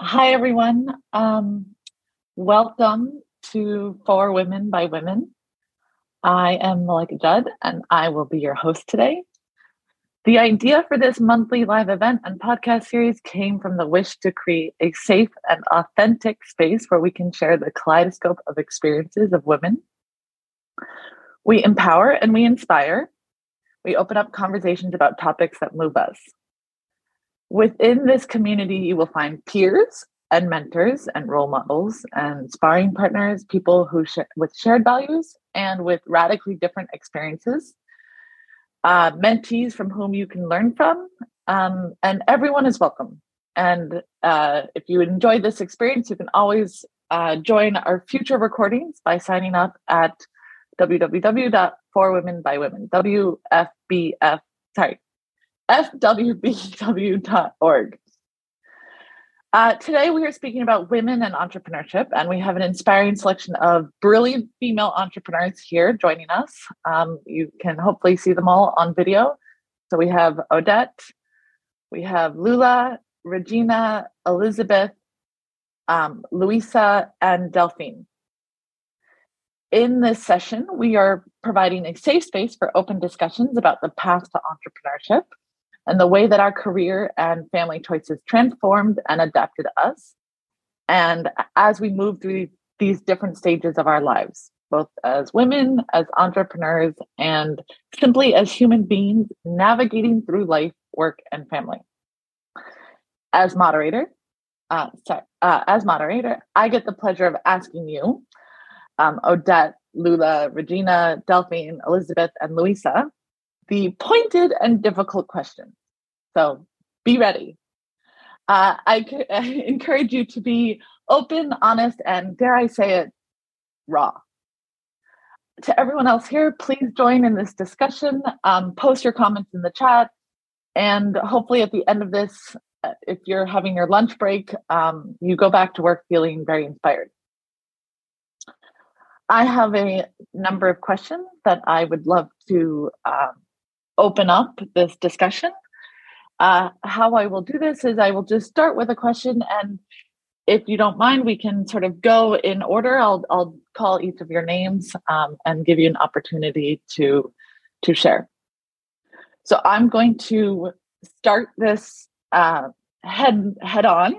Hi, everyone. Um, welcome to For Women by Women. I am Malaika Judd, and I will be your host today. The idea for this monthly live event and podcast series came from the wish to create a safe and authentic space where we can share the kaleidoscope of experiences of women. We empower and we inspire. We open up conversations about topics that move us. Within this community, you will find peers and mentors and role models and sparring partners, people who share with shared values and with radically different experiences, uh, mentees from whom you can learn from, um, and everyone is welcome. And uh, if you enjoyed this experience, you can always uh, join our future recordings by signing up at www.forwomenbywomen, WFBF, sorry, fwbw.org. Uh, today, we are speaking about women and entrepreneurship, and we have an inspiring selection of brilliant female entrepreneurs here joining us. Um, you can hopefully see them all on video. So we have Odette, we have Lulla, Regina, Elisabeth, um, Luisa, and Delphine. In this session, we are providing a safe space for open discussions about the path to entrepreneurship and the way that our career and family choices transformed and adapted us. And as we move through these different stages of our lives, both as women, as entrepreneurs, and simply as human beings navigating through life, work, and family. As moderator, uh, sorry, uh, as moderator, I get the pleasure of asking you, um, Odette, Lulla, Regina, Delphine, Elisabeth, and Luisa, the pointed and difficult questions. So be ready. Uh, I, I encourage you to be open, honest, and dare I say it, raw. To everyone else here, please join in this discussion. Um, post your comments in the chat. And hopefully, at the end of this, uh, if you're having your lunch break, um, you go back to work feeling very inspired. I have a number of questions that I would love to um, open up this discussion. Uh, how I will do this is I will just start with a question, and if you don't mind, we can sort of go in order. I'll I'll call each of your names um, and give you an opportunity to to share. So I'm going to start this uh, head head on,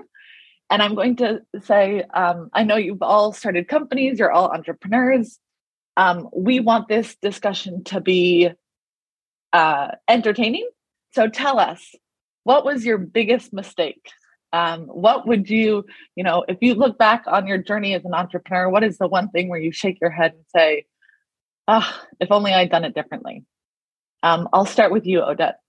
and I'm going to say um, I know you've all started companies. You're all entrepreneurs. Um, we want this discussion to be uh, entertaining. So tell us, what was your biggest mistake? Um, what would you, you know, if you look back on your journey as an entrepreneur, what is the one thing where you shake your head and say, ah, oh, if only I'd done it differently? Um, I'll start with you, Odette.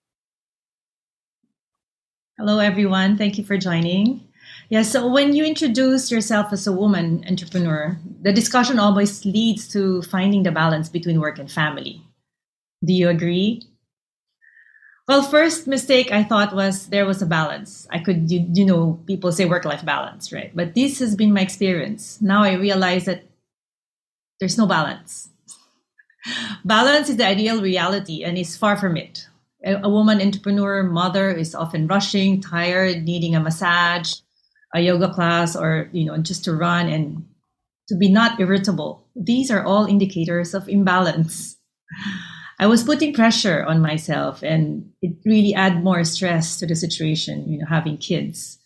Hello, everyone. Thank you for joining. Yeah, so when you introduce yourself as a woman entrepreneur, the discussion always leads to finding the balance between work and family. Do you agree? Well, first mistake I thought was there was a balance. I could, you, you know, people say work life balance, right? But this has been my experience. Now I realize that there's no balance. balance is the ideal reality and is far from it. A, a woman entrepreneur, mother is often rushing, tired, needing a massage, a yoga class, or, you know, just to run and to be not irritable. These are all indicators of imbalance. I was putting pressure on myself and it really add more stress to the situation, you know, having kids.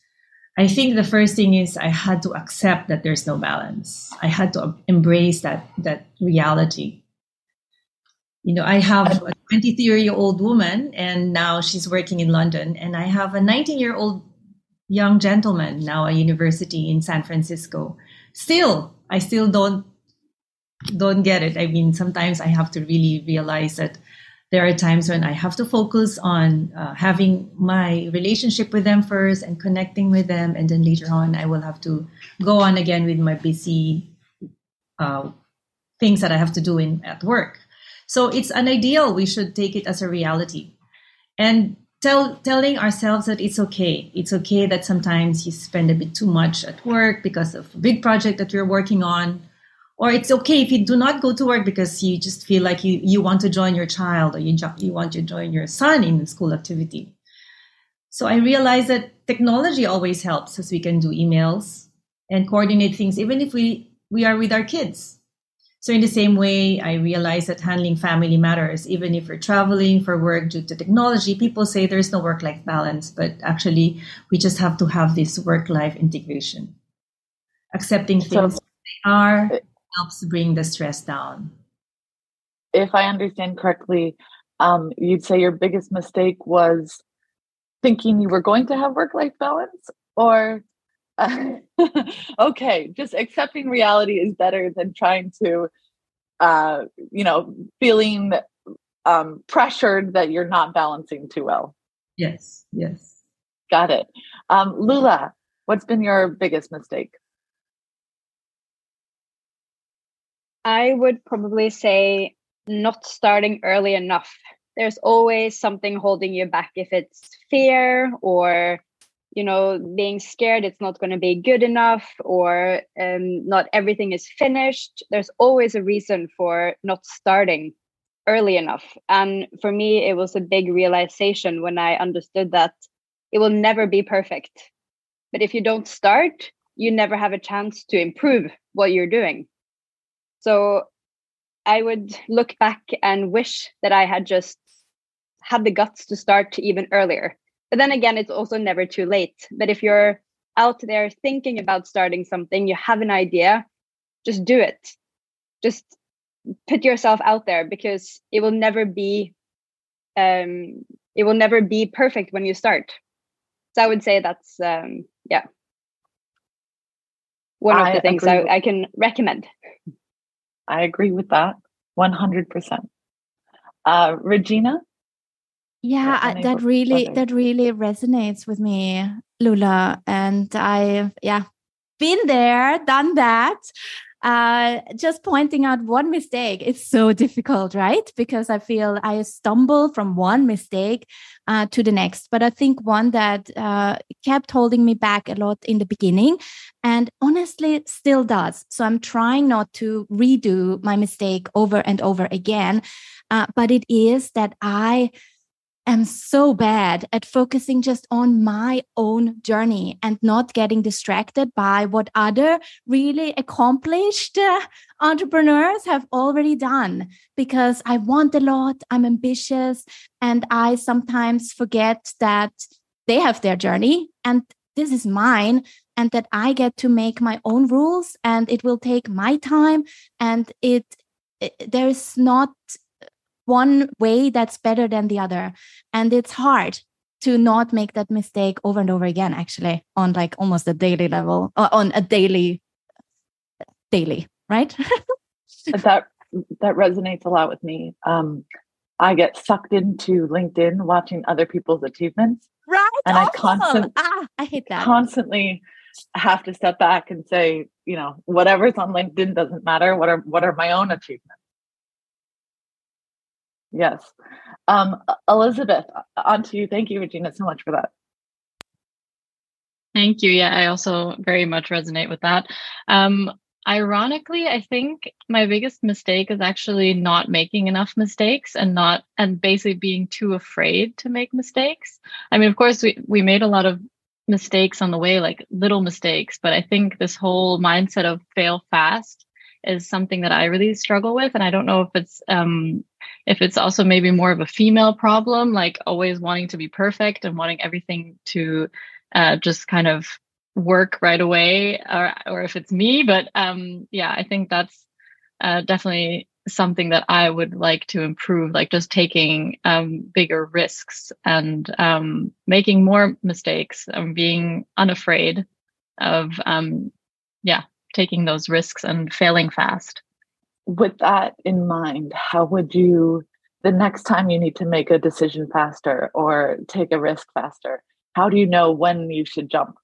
I think the first thing is I had to accept that there's no balance. I had to embrace that that reality. You know, I have a 23 year old woman and now she's working in London and I have a 19 year old young gentleman now a university in San Francisco. Still, I still don't don't get it. I mean, sometimes I have to really realize that there are times when I have to focus on uh, having my relationship with them first and connecting with them, and then later on I will have to go on again with my busy uh, things that I have to do in at work. So it's an ideal. We should take it as a reality, and tell telling ourselves that it's okay. It's okay that sometimes you spend a bit too much at work because of a big project that you're working on or it's okay if you do not go to work because you just feel like you, you want to join your child or you, you want to join your son in school activity. So I realized that technology always helps as we can do emails and coordinate things, even if we, we are with our kids. So in the same way, I realize that handling family matters. Even if we're traveling for work due to technology, people say there's no work-life balance, but actually we just have to have this work-life integration. Accepting things so, they are helps bring the stress down. If I understand correctly, um, you'd say your biggest mistake was thinking you were going to have work-life balance or okay, just accepting reality is better than trying to, uh, you know, feeling um, pressured that you're not balancing too well. Yes, yes. Got it. Um, Lulla, what's been your biggest mistake? I would probably say not starting early enough. There's always something holding you back. If it's fear or you know being scared it's not going to be good enough or um, not everything is finished there's always a reason for not starting early enough. And for me it was a big realization when i understood that it will never be perfect. But if you don't start you never have a chance to improve what you're doing so i would look back and wish that i had just had the guts to start even earlier but then again, it's also never too late. But if you're out there thinking about starting something, you have an idea, just do it. Just put yourself out there because it will never be um it will never be perfect when you start. So I would say that's um yeah. One of I the things I, I can recommend. I agree with that 100%. Uh, Regina? yeah that really that really resonates with me lulla and I've yeah been there done that uh, just pointing out one mistake. It's so difficult right? Because i feel i stumble from one mistake uh, to the next. But i think one that uh, kept holding me back a lot in the beginning and honestly still does. So i'm trying not to redo my mistake over and over again. Uh, but it is that i am so bad at focusing just on my own journey and not getting distracted by what other really accomplished uh, entrepreneurs have already done. Because I want a lot, I'm ambitious, and I sometimes forget that they have their journey and this is mine and that I get to make my own rules and it will take my time and it, it there's not one way that's better than the other. And it's hard to not make that mistake over and over again actually on like almost a daily level uh, on a daily daily right? That that resonates a lot with me. Um i get sucked into linkedin watching other people's achievements. Right? And awesome. i constantly ah, i hate that. constantly have to step back and say you know whatever's on linkedin doesn't matter. What are what are my own achievements Yes. Um, Elisabeth, on to you. Thank you, Regina, so much for that. Thank you. Yeah, I also very much resonate with that. Um, ironically, I think my biggest mistake is actually not making enough mistakes and not and basically being too afraid to make mistakes. I mean, of course, we we made a lot of mistakes on the way, like little mistakes, but I think this whole mindset of fail fast is something that I really struggle with, and I don't know if it's um, if it's also maybe more of a female problem, like always wanting to be perfect and wanting everything to uh, just kind of work right away, or or if it's me. But um, yeah, I think that's uh, definitely something that I would like to improve, like just taking um, bigger risks and um, making more mistakes and being unafraid of, um, yeah, taking those risks and failing fast with that in mind, how would you, the next time you need to make a decision faster or take a risk faster, how do you know when you should jump?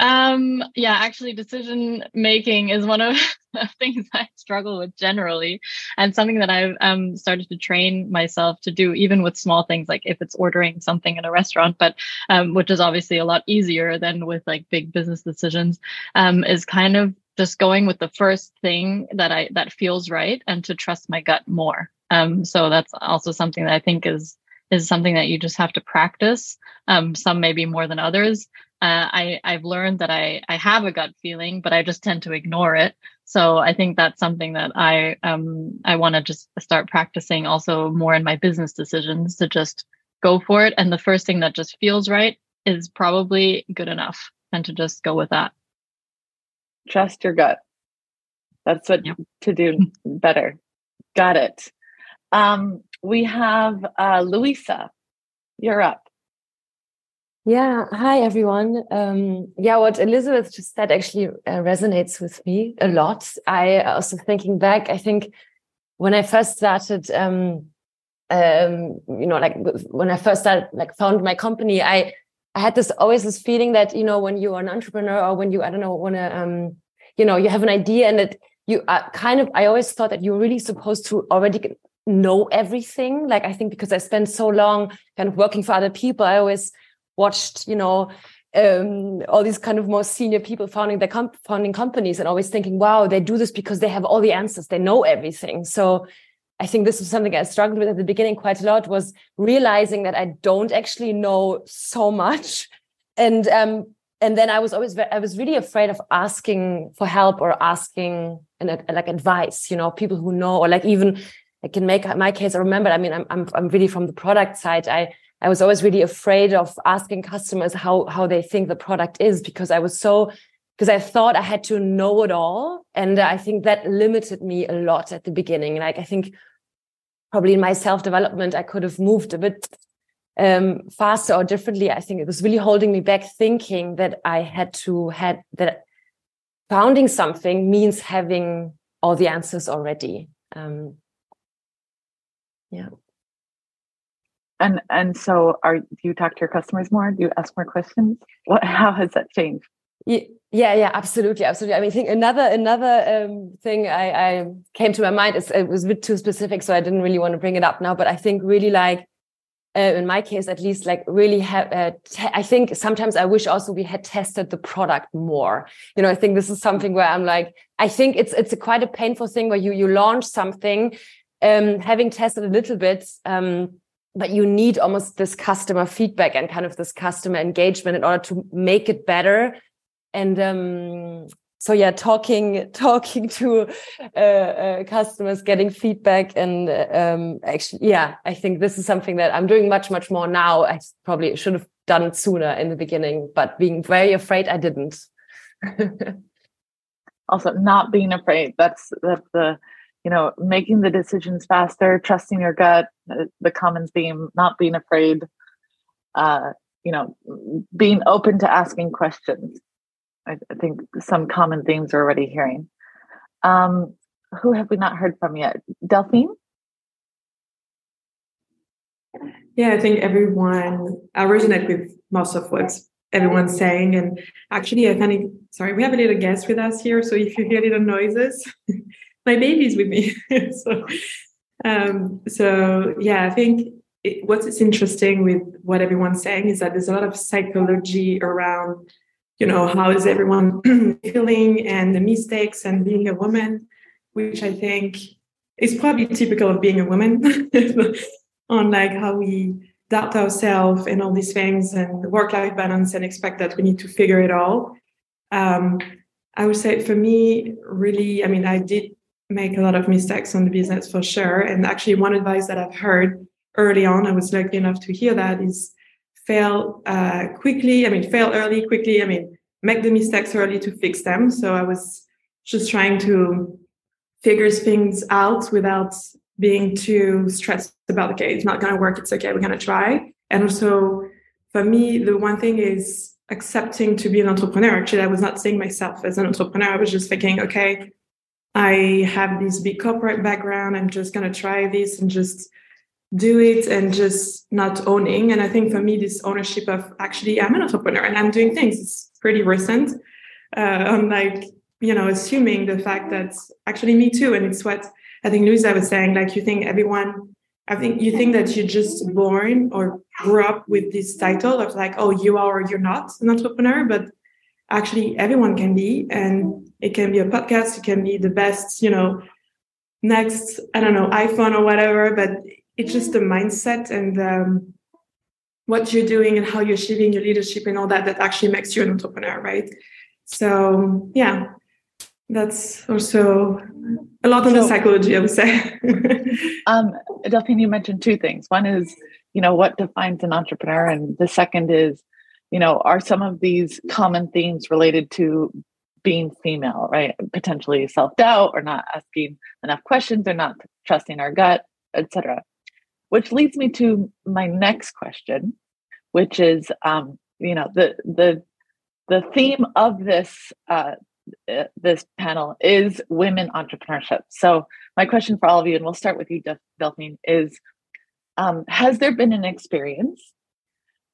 Um, yeah, actually, decision making is one of the things I struggle with generally, and something that I've um, started to train myself to do, even with small things like if it's ordering something in a restaurant, but um, which is obviously a lot easier than with like big business decisions, um, is kind of just going with the first thing that I that feels right and to trust my gut more. Um, so that's also something that I think is is something that you just have to practice. Um, some maybe more than others. Uh, I I've learned that I I have a gut feeling, but I just tend to ignore it. So I think that's something that I um I want to just start practicing also more in my business decisions to just go for it. And the first thing that just feels right is probably good enough, and to just go with that. Trust your gut. That's what yep. to do better. Got it. Um, we have uh, Luisa. You're up. Yeah. Hi, everyone. Um, yeah, what Elisabeth just said actually uh, resonates with me a lot. I also thinking back, I think when I first started, um, um, you know, like when I first started, like found my company, I, I had this always this feeling that, you know, when you are an entrepreneur or when you, I don't know, want to, um, you know, you have an idea and that you are kind of, I always thought that you're really supposed to already know everything. Like, I think because I spent so long kind of working for other people, I always watched, you know, um, all these kind of more senior people founding their comp- founding companies and always thinking, wow, they do this because they have all the answers, they know everything. So I think this was something I struggled with at the beginning quite a lot was realizing that I don't actually know so much. And um, and then I was always I was really afraid of asking for help or asking and like advice, you know, people who know or like even I can make my case. I remember, I mean, I'm I'm I'm really from the product side. I I was always really afraid of asking customers how how they think the product is because I was so because I thought I had to know it all, and I think that limited me a lot at the beginning. Like I think probably in my self development I could have moved a bit um, faster or differently. I think it was really holding me back, thinking that I had to had that founding something means having all the answers already. Um, yeah and and so are do you talk to your customers more? Do you ask more questions? What how has that changed? Yeah yeah absolutely absolutely. I mean i think another another um, thing I, I came to my mind is it was a bit too specific so i didn't really want to bring it up now but i think really like uh, in my case at least like really have uh, i think sometimes i wish also we had tested the product more. You know i think this is something where i'm like i think it's it's a quite a painful thing where you you launch something um having tested a little bit um but you need almost this customer feedback and kind of this customer engagement in order to make it better. And um, so yeah talking talking to uh, uh, customers getting feedback and um, actually yeah i think this is something that i'm doing much much more now. I probably should have done it sooner in the beginning but being very afraid i didn't. Also not being afraid. That's that's the you know making the decisions faster trusting your gut the common theme not being afraid uh you know being open to asking questions. I, I, think some common themes we're already hearing. Um who have we not heard from yet? Delphine? Yeah i think everyone i resonate with most of what everyone's saying. And actually i kind of, sorry we have a little guest with us here. So if you hear little noises my baby's with me. so, um, so yeah, I think it, what's interesting with what everyone's saying is that there's a lot of psychology around, you know, how is everyone feeling and the mistakes and being a woman, which I think is probably typical of being a woman on like how we doubt ourselves and all these things and work-life balance and expect that we need to figure it all. Um, I would say for me, really, I mean, I did make a lot of mistakes on the business for sure. And actually, one advice that I've heard early on, I was lucky enough to hear that is fail uh, quickly. I mean, fail early, quickly. I mean, make the mistakes early to fix them. So I was just trying to figure things out without being too stressed about okay, it's not going to work. It's okay. We're going to try. And also, for me, the one thing is accepting to be an entrepreneur. Actually, I was not seeing myself as an entrepreneur. I was just thinking, okay, I have this big corporate background. I'm just going to try this and just do it and just not owning. And I think for me, this ownership of actually, I'm an entrepreneur and I'm doing things, it's pretty recent. Uh, I'm like, you know, assuming the fact that actually me too. And it's what I think Luisa was saying, like, you think everyone, I think you think that you're just born or grew up with this title of like, oh, you are or you're not an entrepreneur. But actually everyone can be and it can be a podcast it can be the best you know next i don't know iphone or whatever but it's just the mindset and um, what you're doing and how you're achieving your leadership and all that that actually makes you an entrepreneur, right? So yeah, that's also a lot of so, the psychology, I would say. um, Delphine, you mentioned two things. One is, you know, what defines an entrepreneur, and the second is, you know, are some of these common themes related to being female, right? Potentially self doubt or not asking enough questions or not trusting our gut, etc. Which leads me to my next question, which is, um, you know, the the the theme of this uh, uh, this panel is women entrepreneurship. So my question for all of you, and we'll start with you, Delphine, is: um, Has there been an experience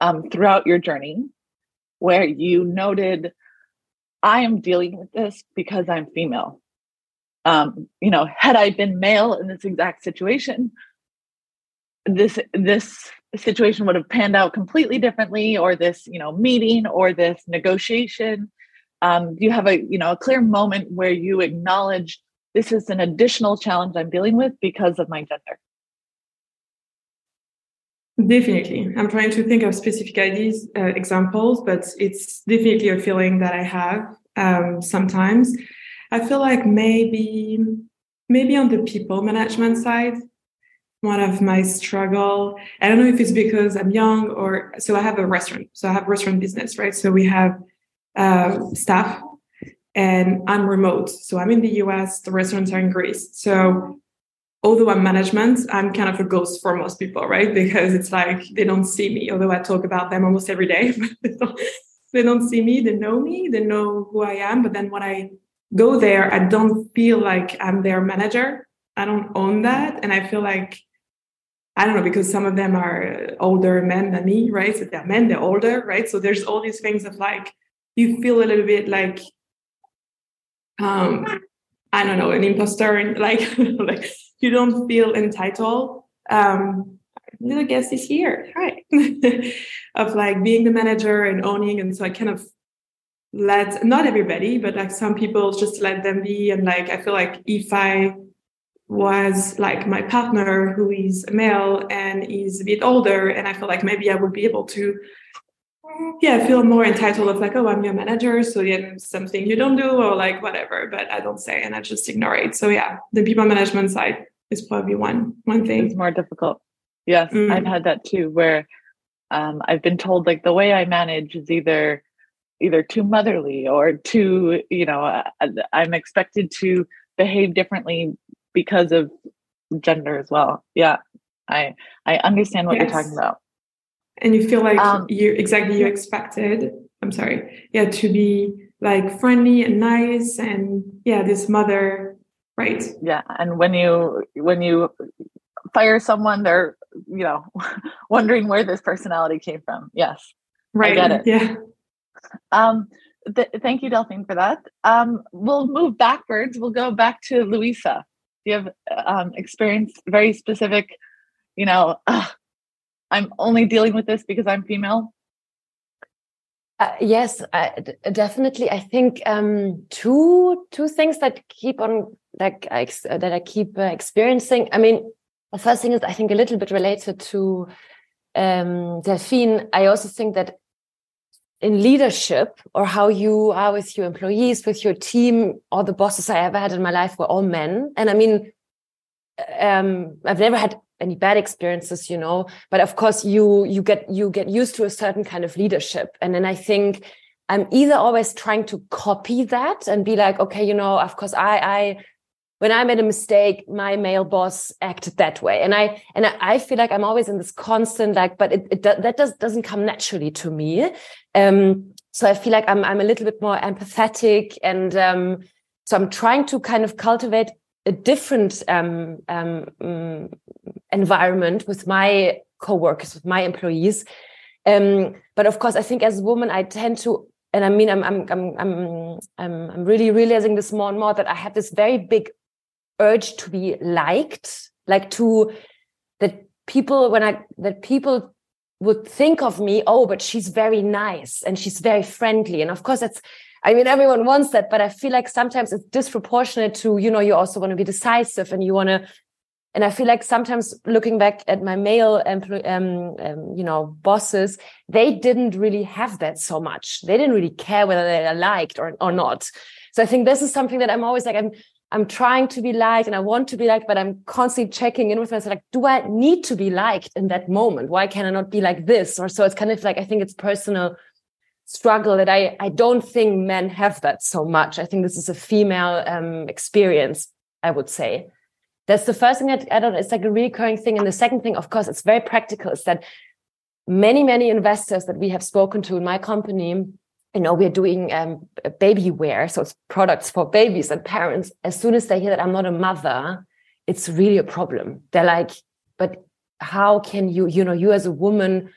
um, throughout your journey where you noted I am dealing with this because I'm female. Um, you know, had I been male in this exact situation, this this situation would have panned out completely differently, or this you know meeting or this negotiation. Um, you have a you know a clear moment where you acknowledge this is an additional challenge I'm dealing with because of my gender? Definitely. I'm trying to think of specific ideas, uh, examples, but it's definitely a feeling that I have um, sometimes. I feel like maybe, maybe on the people management side, one of my struggle. I don't know if it's because I'm young or so I have a restaurant. So I have restaurant business, right? So we have uh, staff and I'm remote. So I'm in the US, the restaurants are in Greece. So although I'm management, I'm kind of a ghost for most people, right? Because it's like they don't see me, although I talk about them almost every day. they don't see me, they know me, they know who I am. But then when I go there, I don't feel like I'm their manager. I don't own that. And I feel like, I don't know, because some of them are older men than me, right? So they're men, they're older, right? So there's all these things of like, you feel a little bit like, um, I don't know, an imposter, like, like you don't feel entitled. Um, little guest is here. Hi. of like being the manager and owning. And so I kind of let not everybody, but like some people just let them be. And like I feel like if I was like my partner who is male and is a bit older, and I feel like maybe I would be able to yeah, feel more entitled of like, oh, I'm your manager, so yeah, something you don't do, or like whatever, but I don't say and I just ignore it. So yeah, the people management side is probably one one thing. It's more difficult. Yes, mm. I've had that too, where um, I've been told like the way I manage is either either too motherly or too, you know, uh, I'm expected to behave differently because of gender as well. Yeah, I I understand what yes. you're talking about and you feel like um, you exactly you expected i'm sorry yeah to be like friendly and nice and yeah this mother right? Yeah and when you when you fire someone they're you know wondering where this personality came from. Yes right I get it. yeah. Um th- thank you delphine for that. Um we'll move backwards. We'll go back to luisa do you have um experienced very specific you know uh, I'm only dealing with this because I'm female? Uh, yes, definitely. I think um, two two things that keep on like uh, that I keep uh, experiencing. I mean, the first thing is I think a little bit related to um, Delphine. I also think that in leadership or how you are with your employees, with your team, all the bosses I ever had in my life were all men, and I mean, um, I've never had any bad experiences you know. But of course you you get you get used to a certain kind of leadership. And then i think i'm either always trying to copy that and be like okay you know of course i i when i made a mistake my male boss acted that way. And i and i, feel like i'm always in this constant like but it, it that does doesn't come naturally to me. Um so i feel like i'm i'm a little bit more empathetic and um so i'm trying to kind of cultivate a different um, um, mm, environment with my co-workers, with my employees. Um, but of course, I think as a woman, I tend to, and I mean, I'm, I'm, I'm, I'm, I'm, I'm really realizing this more and more that I have this very big urge to be liked, like to that people when I that people would think of me, oh, but she's very nice and she's very friendly, and of course that's I mean, everyone wants that, but I feel like sometimes it's disproportionate to, you know, you also want to be decisive and you want to and I feel like sometimes looking back at my male um, um, you know, bosses, they didn't really have that so much. They didn't really care whether they are liked or, or not. So I think this is something that I'm always like, I'm, I'm trying to be liked and I want to be liked, but I'm constantly checking in with myself. Like, do I need to be liked in that moment? Why can I not be like this? Or so it's kind of like, I think it's personal struggle that I, I don't think men have that so much. I think this is a female um, experience, I would say. That's the first thing that I don't, know, it's like a recurring thing. And the second thing, of course, it's very practical is that many, many investors that we have spoken to in my company, you know, we're doing um, baby wear. So it's products for babies and parents. As soon as they hear that I'm not a mother, it's really a problem. They're like, but how can you, you know, you as a woman,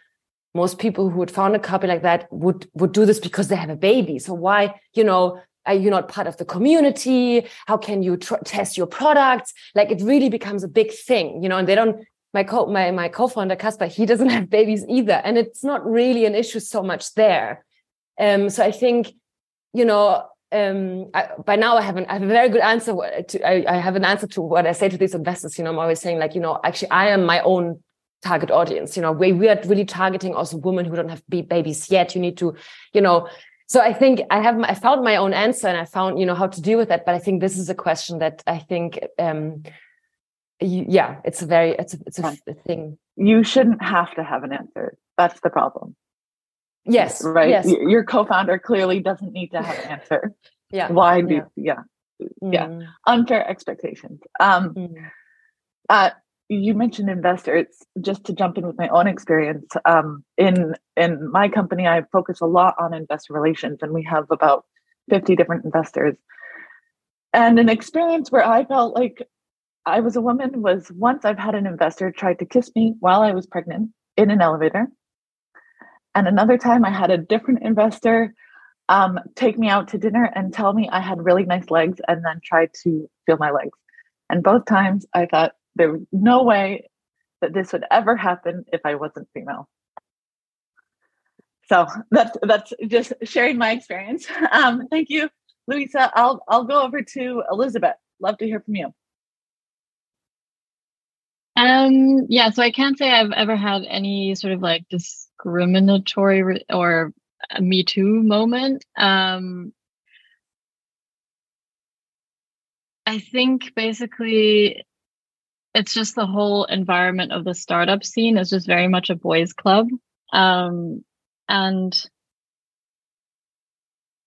most people who would found a company like that would would do this because they have a baby. So why, you know, are you not part of the community? How can you tr- test your products? Like it really becomes a big thing you know and they don't my co my, my co-founder Casper, he doesn't have babies either. And it's not really an issue so much there. Um so i think you know um I, by now i have an i have a very good answer to I, I have an answer to what i say to these investors. You know i'm always saying like you know actually i am my own target audience you know we, we are really targeting also women who don't have babies yet you need to you know so I think I have I found my own answer and I found you know how to deal with that. But I think this is a question that I think um, you, yeah, it's a very it's a, it's a, thing. You shouldn't have to have an answer. That's the problem. Yes. Right. Yes. Your co-founder clearly doesn't need to have an answer. yeah. Why do yeah. Yeah. Mm. yeah. Unfair expectations. Um mm. uh you mentioned investors just to jump in with my own experience um, in in my company i focus a lot on investor relations and we have about 50 different investors. And an experience where i felt like i was a woman was once i've had an investor try to kiss me while i was pregnant in an elevator. And another time i had a different investor um, take me out to dinner and tell me i had really nice legs and then try to feel my legs. And both times i thought there was no way that this would ever happen if I wasn't female. So that's that's just sharing my experience. Um, thank you, Luisa. I'll I'll go over to Elisabeth. Love to hear from you. Um, yeah, so I can't say I've ever had any sort of like discriminatory or Me Too moment. Um, I think basically it's just the whole environment of the startup scene is just very much a boys club. Um, and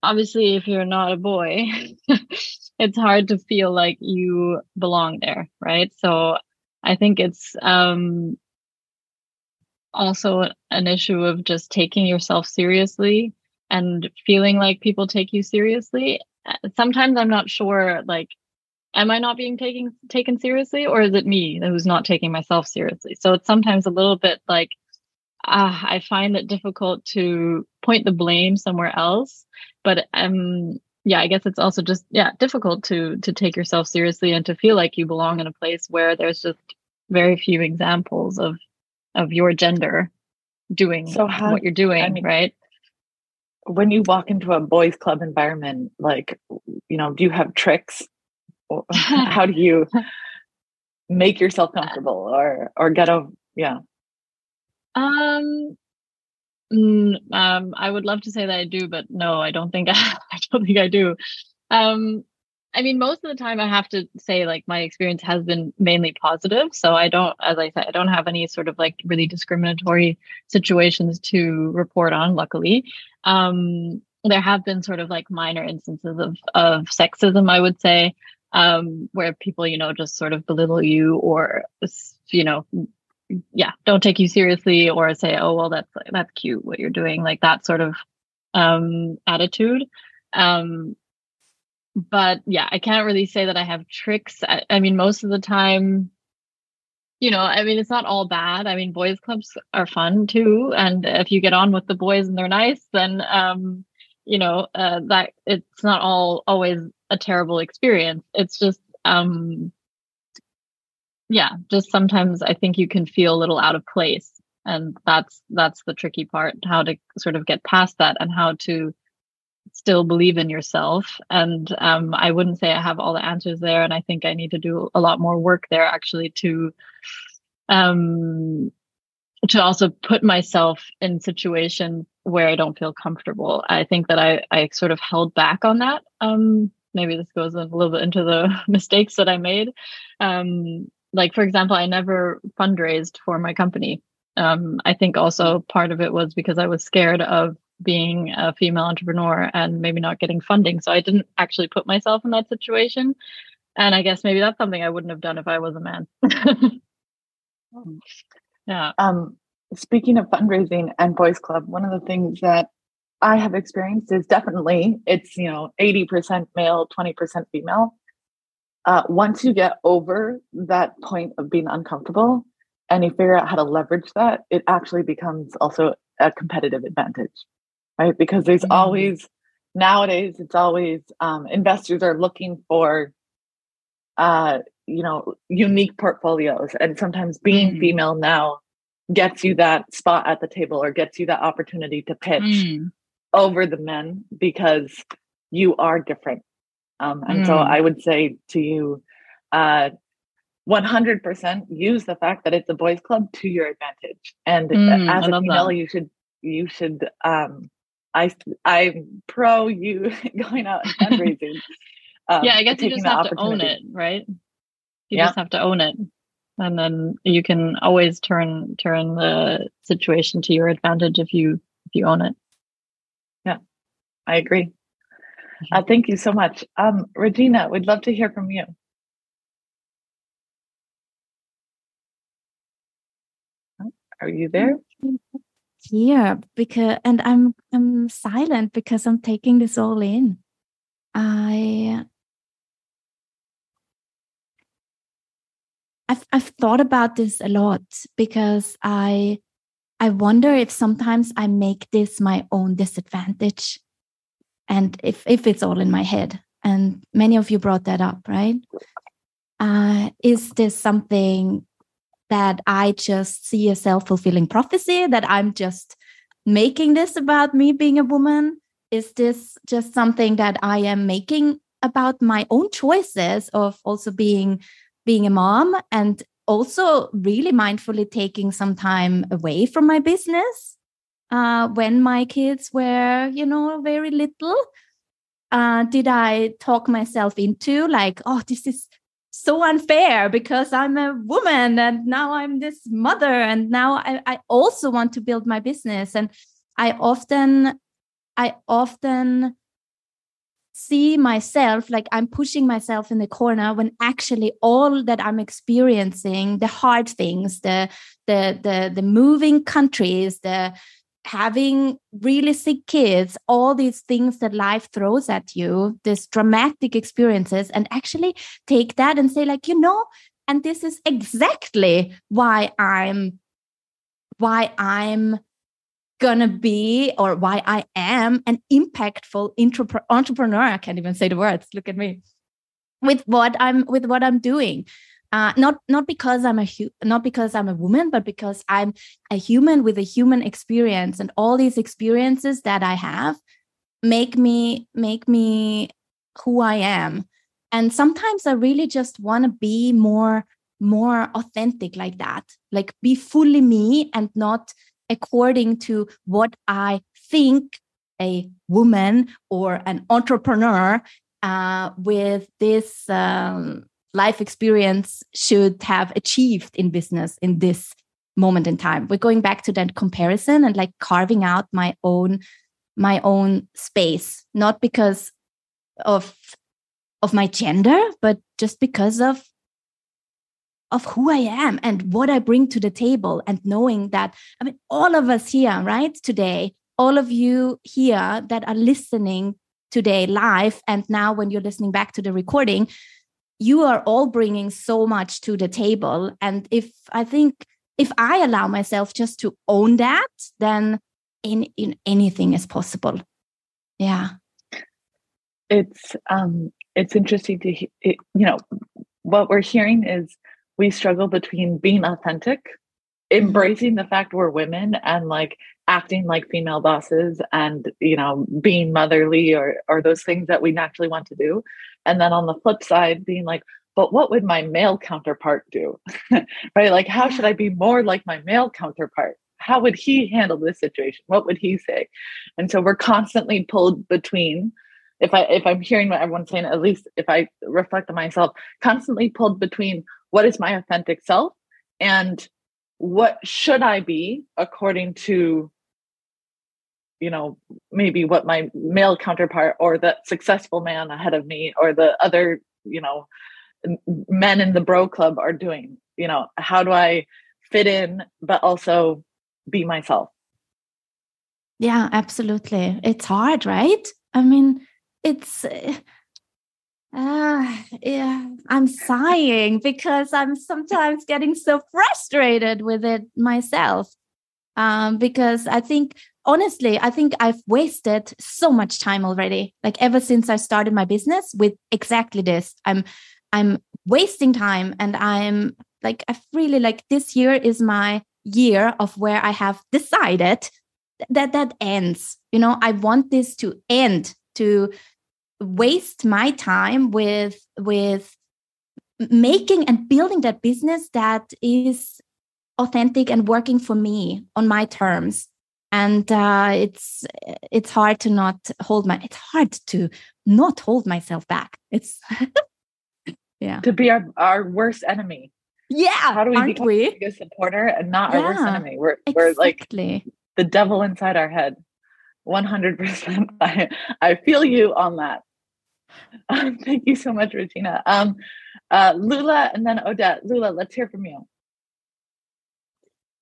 obviously if you're not a boy it's hard to feel like you belong there right? So i think it's um, also an issue of just taking yourself seriously and feeling like people take you seriously. Sometimes i'm not sure like am I not being taken taken seriously, or is it me who's not taking myself seriously? So it's sometimes a little bit like uh, I find it difficult to point the blame somewhere else. But um, yeah, I guess it's also just yeah difficult to to take yourself seriously and to feel like you belong in a place where there's just very few examples of of your gender doing so how, what you're doing, I mean, right? When you walk into a boys' club environment, like you know, do you have tricks how do you make yourself comfortable or or get a yeah. Um mm, um i would love to say that i do but no i don't think i, I don't think i do. Um i mean most of the time i have to say like my experience has been mainly positive. So i don't as i said i don't have any sort of like really discriminatory situations to report on luckily. Um there have been sort of like minor instances of of sexism i would say um, where people, you know, just sort of belittle you or, you know, yeah, don't take you seriously or say, oh, well, that's, that's cute what you're doing, like that sort of um, attitude. Um, but yeah, I can't really say that I have tricks. I, I mean, most of the time, you know, I mean, it's not all bad. I mean, boys clubs are fun too. And if you get on with the boys and they're nice, then, um, you know, uh, that it's not all always a terrible experience. It's just, um, yeah, just sometimes I think you can feel a little out of place, and that's that's the tricky part. How to sort of get past that, and how to still believe in yourself. And um, I wouldn't say I have all the answers there. And I think I need to do a lot more work there actually to um, to also put myself in situations where I don't feel comfortable. I think that I I sort of held back on that. Um, maybe this goes a little bit into the mistakes that I made. Um, like for example, I never fundraised for my company. Um, I think also part of it was because I was scared of being a female entrepreneur and maybe not getting funding. So I didn't actually put myself in that situation. And I guess maybe that's something I wouldn't have done if I was a man. yeah. Um, speaking of fundraising and boys club, one of the things that I have experienced is definitely it's you know 80% male, 20% female. Uh, once you get over that point of being uncomfortable and you figure out how to leverage that, it actually becomes also a competitive advantage right? Because there's mm-hmm. always nowadays it's always um, investors are looking for uh, you know unique portfolios, and sometimes being mm-hmm. female now gets you that spot at the table or gets you that opportunity to pitch mm. Over the men because you are different. Um, and mm. so I would say to you, uh, 100% use the fact that it's a boys club to your advantage. And mm, as a female, that. you should you should um, I I'm pro you going out and fundraising. Um, yeah, I guess you just have to own it, right? You yeah. just have to own it, and then you can always turn turn the situation to your advantage if you if you own it. I agree. Mm-hmm. Uh, thank you so much, um, Regina. We'd love to hear from you. Are you there? Yeah, because and I'm I'm silent because I'm taking this all in. I I've I've thought about this a lot because I I wonder if sometimes I make this my own disadvantage and if if it's all in my head and many of you brought that up right uh, is this something that I just see a self fulfilling prophecy, that I'm just making this about me being a woman? Is this just something that I am making about my own choices of also being being a mom and also really mindfully taking some time away from my business uh, when my kids were, you know, very little? Uh, did I talk myself into like, oh, this is so unfair because I'm a woman and now I'm this mother and now I, I also want to build my business and I often I often see myself like I'm pushing myself in the corner when actually all that I'm experiencing the hard things the the the the moving countries the having really sick kids, all these things that life throws at you, these dramatic experiences, and actually take that and say, like, you know, and this is exactly why I'm why I'm gonna be or why I am an impactful entrepreneur. I can't even say the words. Look at me. With what I'm with what I'm doing uh, not not because I'm a hu- not because I'm a woman, but because I'm a human with a human experience, and all these experiences that I have make me make me who I am. And sometimes I really just want to be more more authentic like that, like be fully me and not according to what I think a woman or an entrepreneur uh, with this um, life experience should have achieved in business in this moment in time. We're going back to that comparison and like carving out my own my own space not because of of my gender but just because of of who i am and what i bring to the table and knowing that i mean all of us here right today all of you here that are listening today live and now when you're listening back to the recording you are all bringing so much to the table. And if i think if i allow myself just to own that then in, in anything is possible. Yeah. It's um it's interesting to it, you know what we're hearing is we struggle between being authentic mm-hmm. embracing the fact we're women and like acting like female bosses and you know being motherly or or those things that we naturally want to do. And then on the flip side being like but what would my male counterpart do? Right? Like how should i be more like my male counterpart? How would he handle this situation? What would he say? And so we're constantly pulled between if i if i'm hearing what everyone's saying at least if i reflect on myself constantly pulled between what is my authentic self and what should I be according to you know maybe what my male counterpart or the successful man ahead of me or the other you know men in the bro club are doing? You know how do i fit in but also be myself? Yeah absolutely. It's hard right? I mean it's eh, uh, yeah, I'm sighing because I'm sometimes getting so frustrated with it myself. Um, because I think, honestly, I think I've wasted so much time already. Like ever since I started my business with exactly this, I'm, I'm wasting time, and I'm like, I really like this year is my year of where I have decided that that ends. You know, I want this to end to waste my time with with making and building that business that is authentic and working for me on my terms. And uh, it's it's hard to not hold my it's hard to not hold myself back. It's yeah. To be our, our worst enemy. Yeah how do we become we? a supporter and not yeah, our worst enemy? We're, exactly. we're like the devil inside our head. 100% I, I feel you on that um, thank you so much, Regina. Um, uh, Lulla and then Odette. Lulla, let's hear from you.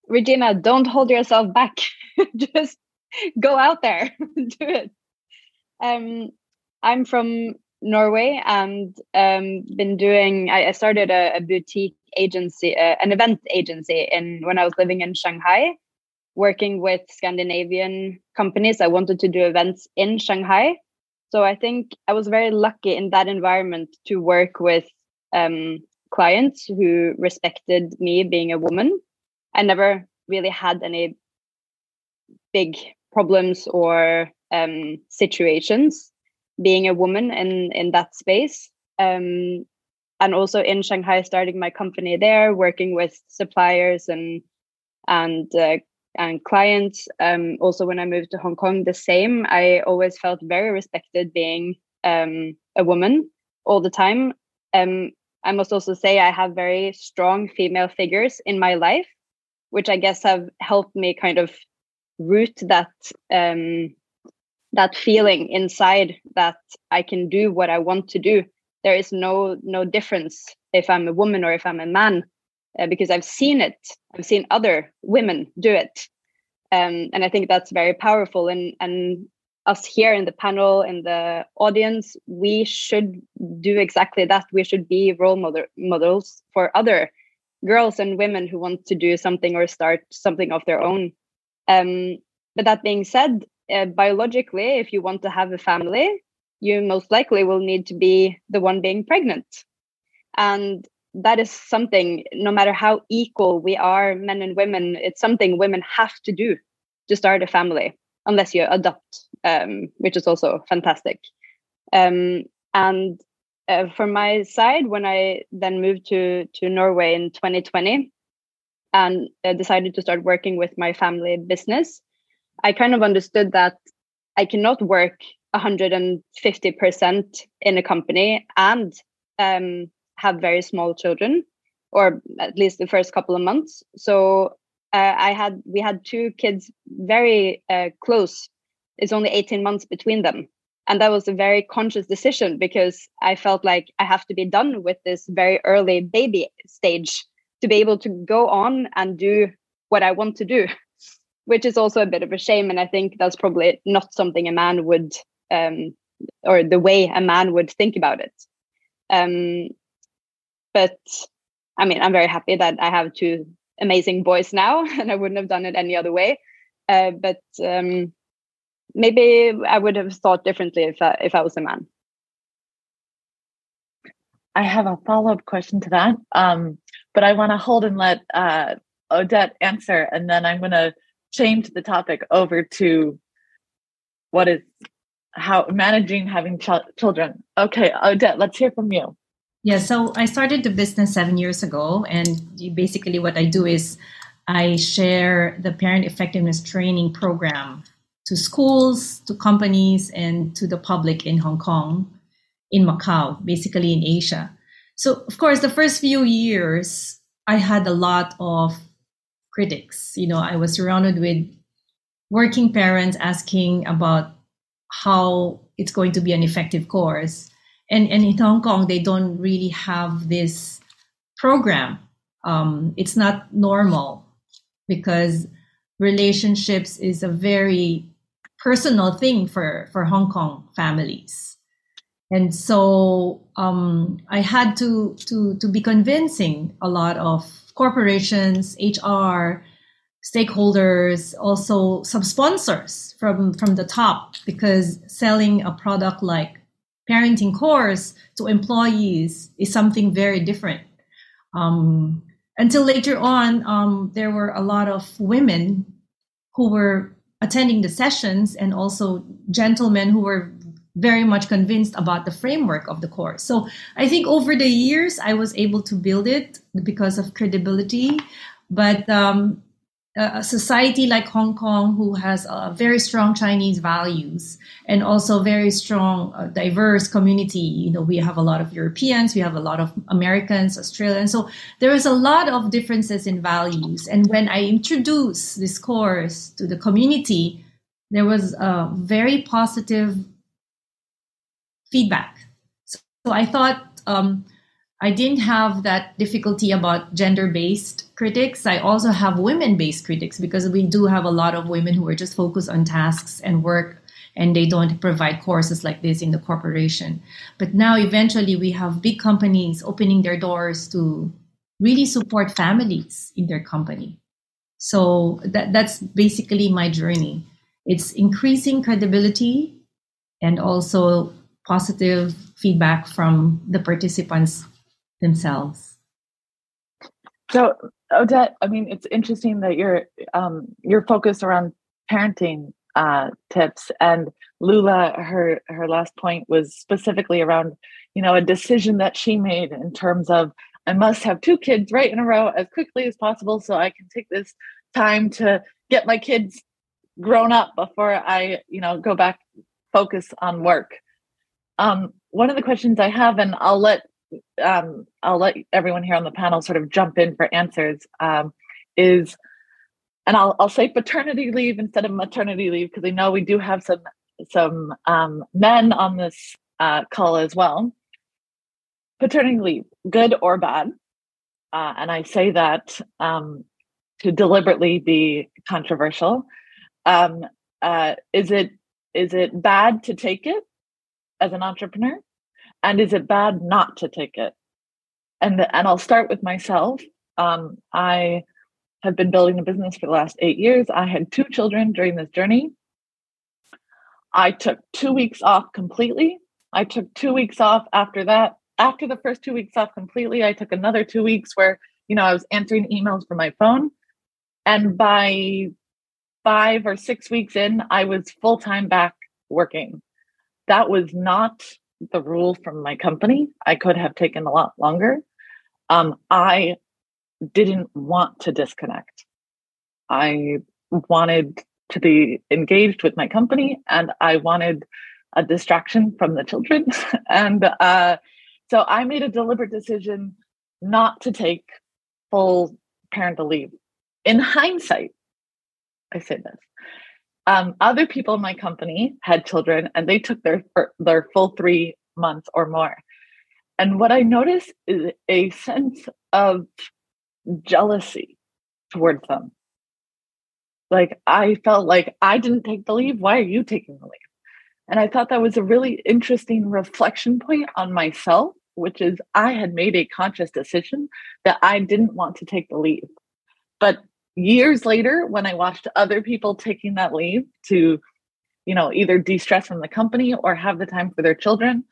Regina, don't hold yourself back. Just go out there, do it. Um, I'm from Norway and um, been doing. I, I started a, a, boutique agency, uh, an event agency, in when I was living in Shanghai, working with Scandinavian companies. I wanted to do events in Shanghai, so I think I was very lucky in that environment to work with um, clients who respected me being a woman. I never really had any big problems or um, situations being a woman in in that space. Um, and also in Shanghai, starting my company there, working with suppliers and and uh, and clients. Um, also, when I moved to Hong Kong, the same. I always felt very respected being um, a woman all the time. Um, I must also say I have very strong female figures in my life, which I guess have helped me kind of root that um, that feeling inside that I can do what I want to do. There is no no difference if I'm a woman or if I'm a man uh, because I've seen it. I've seen other women do it, um, and I think that's very powerful. And and us here in the panel in the audience, we should do exactly that. We should be role model models for other girls and women who want to do something or start something of their own. Um, but that being said, uh, biologically, if you want to have a family, you most likely will need to be the one being pregnant. And that is something no matter how equal we are men and women it's something women have to do to start a family unless you adopt um, which is also fantastic. Um, and uh, from my side when i then moved to to norway in 2020 and uh, decided to start working with my family business i kind of understood that i cannot work 150% in a company and um, have very small children, or at least the first couple of months. So uh, I had we had two kids very uh, close. It's only 18 months between them. And that was a very conscious decision because I felt like I have to be done with this very early baby stage to be able to go on and do what I want to do, which is also a bit of a shame. And I think that's probably not something a man would, um, or the way a man would think about it. Um, but I mean, I'm very happy that I have two amazing boys now, and I wouldn't have done it any other way. Uh, but um, maybe I would have thought differently if I, if I was a man. I have a follow up question to that, um, but I want to hold and let uh, Odette answer, and then I'm going to change the topic over to what is how managing having ch- children. Okay, Odette, let's hear from you. Yeah, so I started the business seven years ago, and basically what I do is I share the parent effectiveness training program to schools, to companies, and to the public in Hong Kong, in Macau, basically in Asia. So, of course, the first few years, I had a lot of critics. You know, I was surrounded with working parents asking about how it's going to be an effective course. And, and in Hong Kong, they don't really have this program. Um, it's not normal because relationships is a very personal thing for, for Hong Kong families. And so um, I had to, to, to be convincing a lot of corporations, HR, stakeholders, also some sponsors from, from the top, because selling a product like parenting course to employees is something very different. Um, until later on, um, there were a lot of women who were attending the sessions and also gentlemen who were very much convinced about the framework of the course. So I think over the years, I was able to build it because of credibility. But um, a society like Hong Kong, who has a very strong Chinese values and also very strong, uh, diverse community. You know, we have a lot of Europeans, we have a lot of Americans, Australians. So there is a lot of differences in values. And when I introduced this course to the community, there was a very positive feedback. So, so I thought um, I didn't have that difficulty about gender based critics. I also have women based critics because we do have a lot of women who are just focused on tasks and work and they don't provide courses like this in the corporation. But now eventually we have big companies opening their doors to really support families in their company. So that, that's basically my journey. It's increasing credibility and also positive feedback from the participants themselves. So, Odette, I mean, it's interesting that you're um, you're focused around parenting uh, tips, and Lulla, her her last point was specifically around, you know, a decision that she made in terms of I must have two kids right in a row as quickly as possible, so I can take this time to get my kids grown up before I, you know, go back focus on work. Um, one of the questions I have, and I'll let um, I'll let everyone here on the panel sort of jump in for answers. Um, is and I'll I'll say paternity leave instead of maternity leave because I know we do have some some um, men on this uh, call as well. Paternity leave, good or bad, uh, and I say that um, to deliberately be controversial. Um, uh, is it is it bad to take it as an entrepreneur? And is it bad not to take it? And and i'll start with myself. Um, i have been building a business for the last eight years. I had two children during this journey. I took two weeks off completely. I took two weeks off after that. After the first two weeks off completely i took another two weeks where you know i was answering emails from my phone. And by five or six weeks in i was full-time back working. That was not the rule from my company. I could have taken a lot longer. Um, I didn't want to disconnect. I wanted to be engaged with my company and I wanted a distraction from the children. and uh, so I made a deliberate decision not to take full parental leave. In hindsight, I say this um, other people in my company had children and they took their their full three months or more. And what I noticed is a sense of jealousy towards them. Like I felt like I didn't take the leave. Why are you taking the leave? And I thought that was a really interesting reflection point on myself, which is I had made a conscious decision that I didn't want to take the leave. But years later when i watched other people taking that leave to you know either de-stress from the company or have the time for their children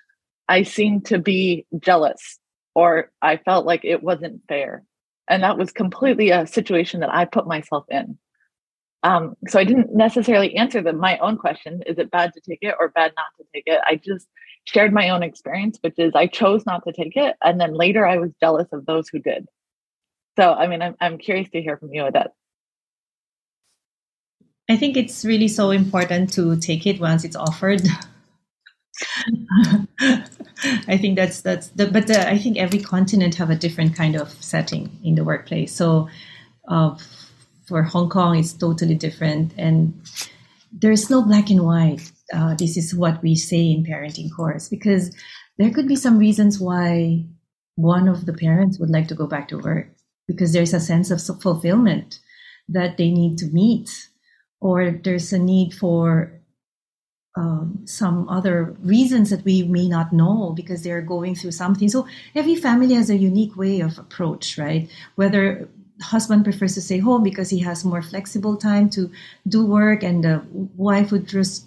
i seemed to be jealous or i felt like it wasn't fair and that was completely a situation that i put myself in um, so I didn't necessarily answer the my own question: Is it bad to take it or bad not to take it? I just shared my own experience, which is I chose not to take it, and then later I was jealous of those who did. So, I mean, I'm I'm curious to hear from you, Odette. I think it's really so important to take it once it's offered. I think that's that's the, but the, I think every continent have a different kind of setting in the workplace. So, uh, for Hong Kong, it's totally different, and there's no black and white. Uh, this is what we say in parenting course because there could be some reasons why one of the parents would like to go back to work because there's a sense of fulfillment that they need to meet, or there's a need for um, some other reasons that we may not know because they're going through something. So every family has a unique way of approach, right? Whether husband prefers to stay home because he has more flexible time to do work and the wife would just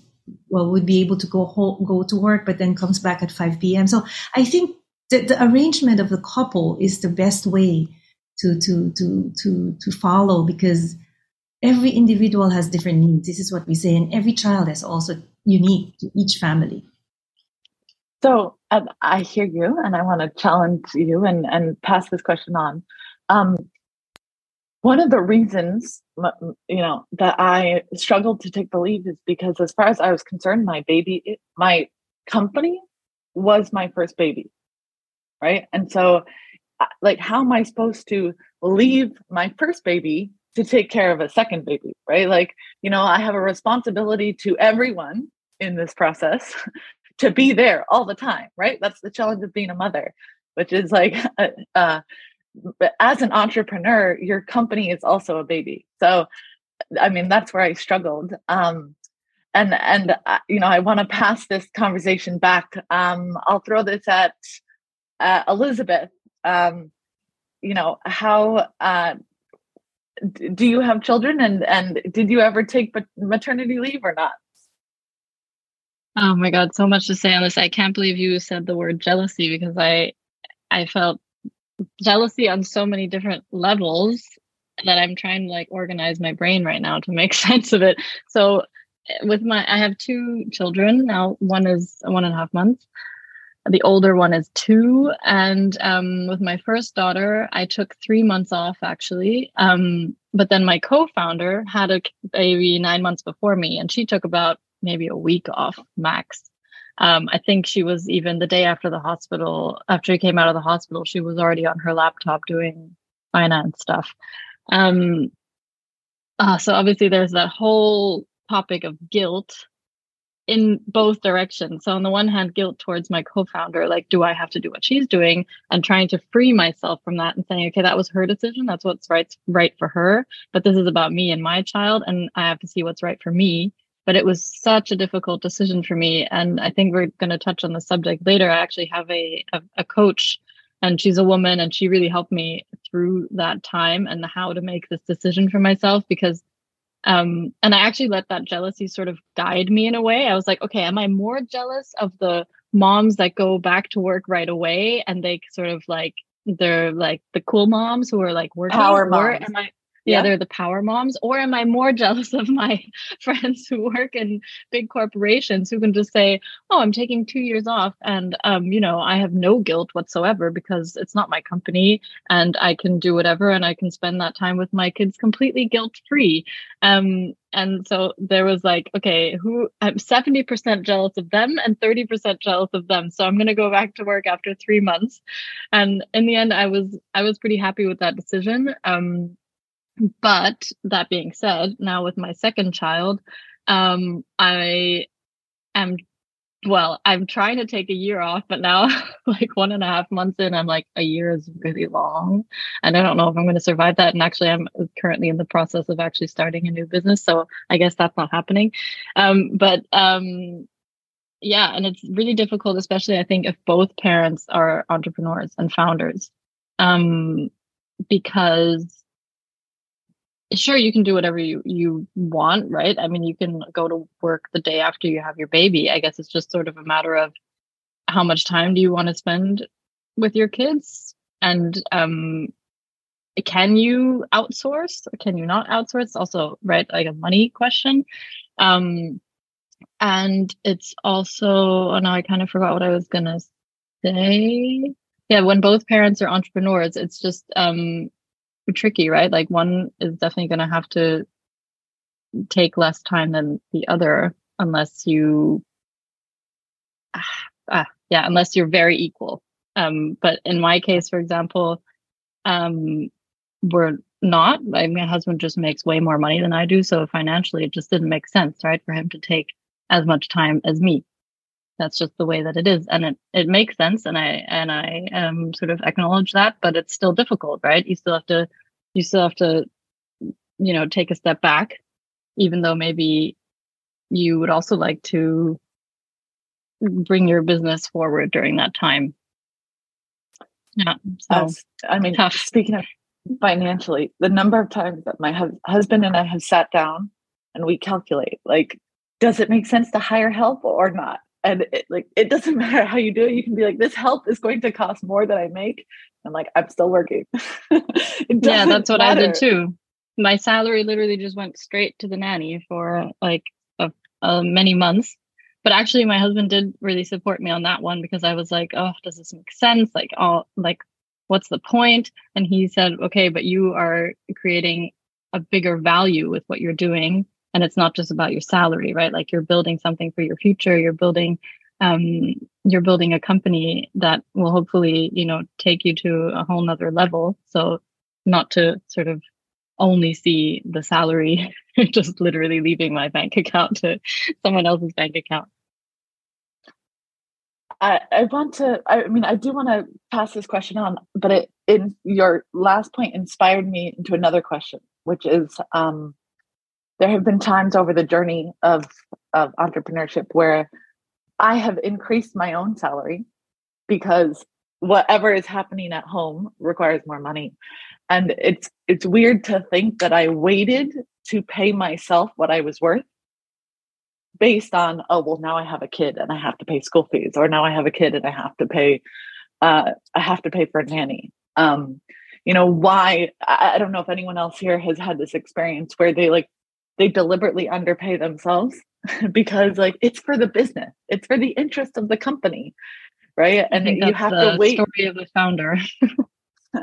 well would be able to go home, go to work but then comes back at 5 p.m so i think the, the arrangement of the couple is the best way to to to to to follow because every individual has different needs. This is what we say and every child is also unique to each family. So um, i hear you and i want to challenge you and and pass this question on. Um, one of the reasons you know that i struggled to take the lead is because as far as i was concerned my baby my company was my first baby right? And so like how am i supposed to leave my first baby to take care of a second baby right like you know i have a responsibility to everyone in this process to be there all the time right that's the challenge of being a mother which is like uh, uh as an entrepreneur, your company is also a baby. So, I mean, that's where I struggled. Um, and and uh, you know, I want to pass this conversation back. Um, I'll throw this at uh, Elisabeth. Um, you know, how uh, do you have children, and and did you ever take maternity leave or not? Oh my god, so much to say on this. I can't believe you said the word jealousy because I I felt jealousy on so many different levels that I'm trying to like organize my brain right now to make sense of it. So eh, with my I have two children now. One is one and a half months. The older one is two. And um, with my first daughter, I took three months off actually. Um, but then my co-founder had a baby nine months before me, and she took about maybe a week off max. Um, I think she was even the day after the hospital, after she came out of the hospital, she was already on her laptop doing finance stuff. Um, uh, so obviously, there's that whole topic of guilt in both directions. So on the one hand, guilt towards my co-founder, like, do I have to do what she's doing? And trying to free myself from that and saying, okay, that was her decision. That's what's right, right for her. But this is about me and my child, and I have to see what's right for me but it was such a difficult decision for me and i think we're going to touch on the subject later i actually have a, a, a coach and she's a woman and she really helped me through that time and how to make this decision for myself because um and i actually let that jealousy sort of guide me in a way i was like okay am i more jealous of the moms that go back to work right away and they sort of like they're like the cool moms who are like working power moms. or am i yeah, they're the power moms. Or am I more jealous of my friends who work in big corporations who can just say, "Oh, I'm taking two years off, and um, you know, I have no guilt whatsoever because it's not my company, and I can do whatever, and I can spend that time with my kids completely guilt free." Um, and so there was like, okay, who I'm 70% jealous of them and 30% jealous of them. So I'm gonna go back to work after three months. And in the end, I was I was pretty happy with that decision. Um, but that being said, now with my second child, um, I am well, I'm trying to take a year off, but now, like one and a half months in, I'm like, a year is really long. And I don't know if I'm going to survive that. And actually, I'm currently in the process of actually starting a new business. So I guess that's not happening. Um, but um, yeah, and it's really difficult, especially I think if both parents are entrepreneurs and founders, um, because sure you can do whatever you you want right i mean you can go to work the day after you have your baby i guess it's just sort of a matter of how much time do you want to spend with your kids and um can you outsource or can you not outsource? Also right like a money question. Um, and it's also oh now I kind of forgot what I was gonna say. Yeah, when both parents are entrepreneurs, it's just um tricky, right? Like one is definitely gonna have to take less time than the other unless you ah, ah, yeah unless you're very equal. Um but in my case for example um we're not. My husband just makes way more money than i do so financially it just didn't make sense right for him to take as much time as me that's just the way that it is and it it makes sense and i and i um sort of acknowledge that but it's still difficult right you still have to you still have to you know take a step back even though maybe you would also like to bring your business forward during that time. Yeah. So I mean, tough. speaking of financially, the number of times that my hu- husband and I have sat down and we calculate, like, does it make sense to hire help or not? And it, like, it doesn't matter how you do it. You can be like, this help is going to cost more than I make. And like, I'm still working. yeah, that's what matter. I did too my salary literally just went straight to the nanny for like a, a many months but actually my husband did really support me on that one because i was like oh does this make sense like oh like what's the point and he said okay but you are creating a bigger value with what you're doing and it's not just about your salary right? Like you're building something for your future. You're building um, you're building a company that will hopefully you know take you to a whole nother level. So not to sort of only see the salary just literally leaving my bank account to someone else's bank account. I, I want to I mean I do want to pass this question on, but it in your last point inspired me into another question, which is um, there have been times over the journey of of entrepreneurship where I have increased my own salary because whatever is happening at home requires more money. And it's it's weird to think that i waited to pay myself what i was worth based on oh well now i have a kid and i have to pay school fees or now i have a kid and i have to pay uh, i have to pay for a nanny. Um, you know why I, I don't know if anyone else here has had this experience where they like they deliberately underpay themselves because like it's for the business it's for the interest of the company right? and you have to wait. Story of the founder.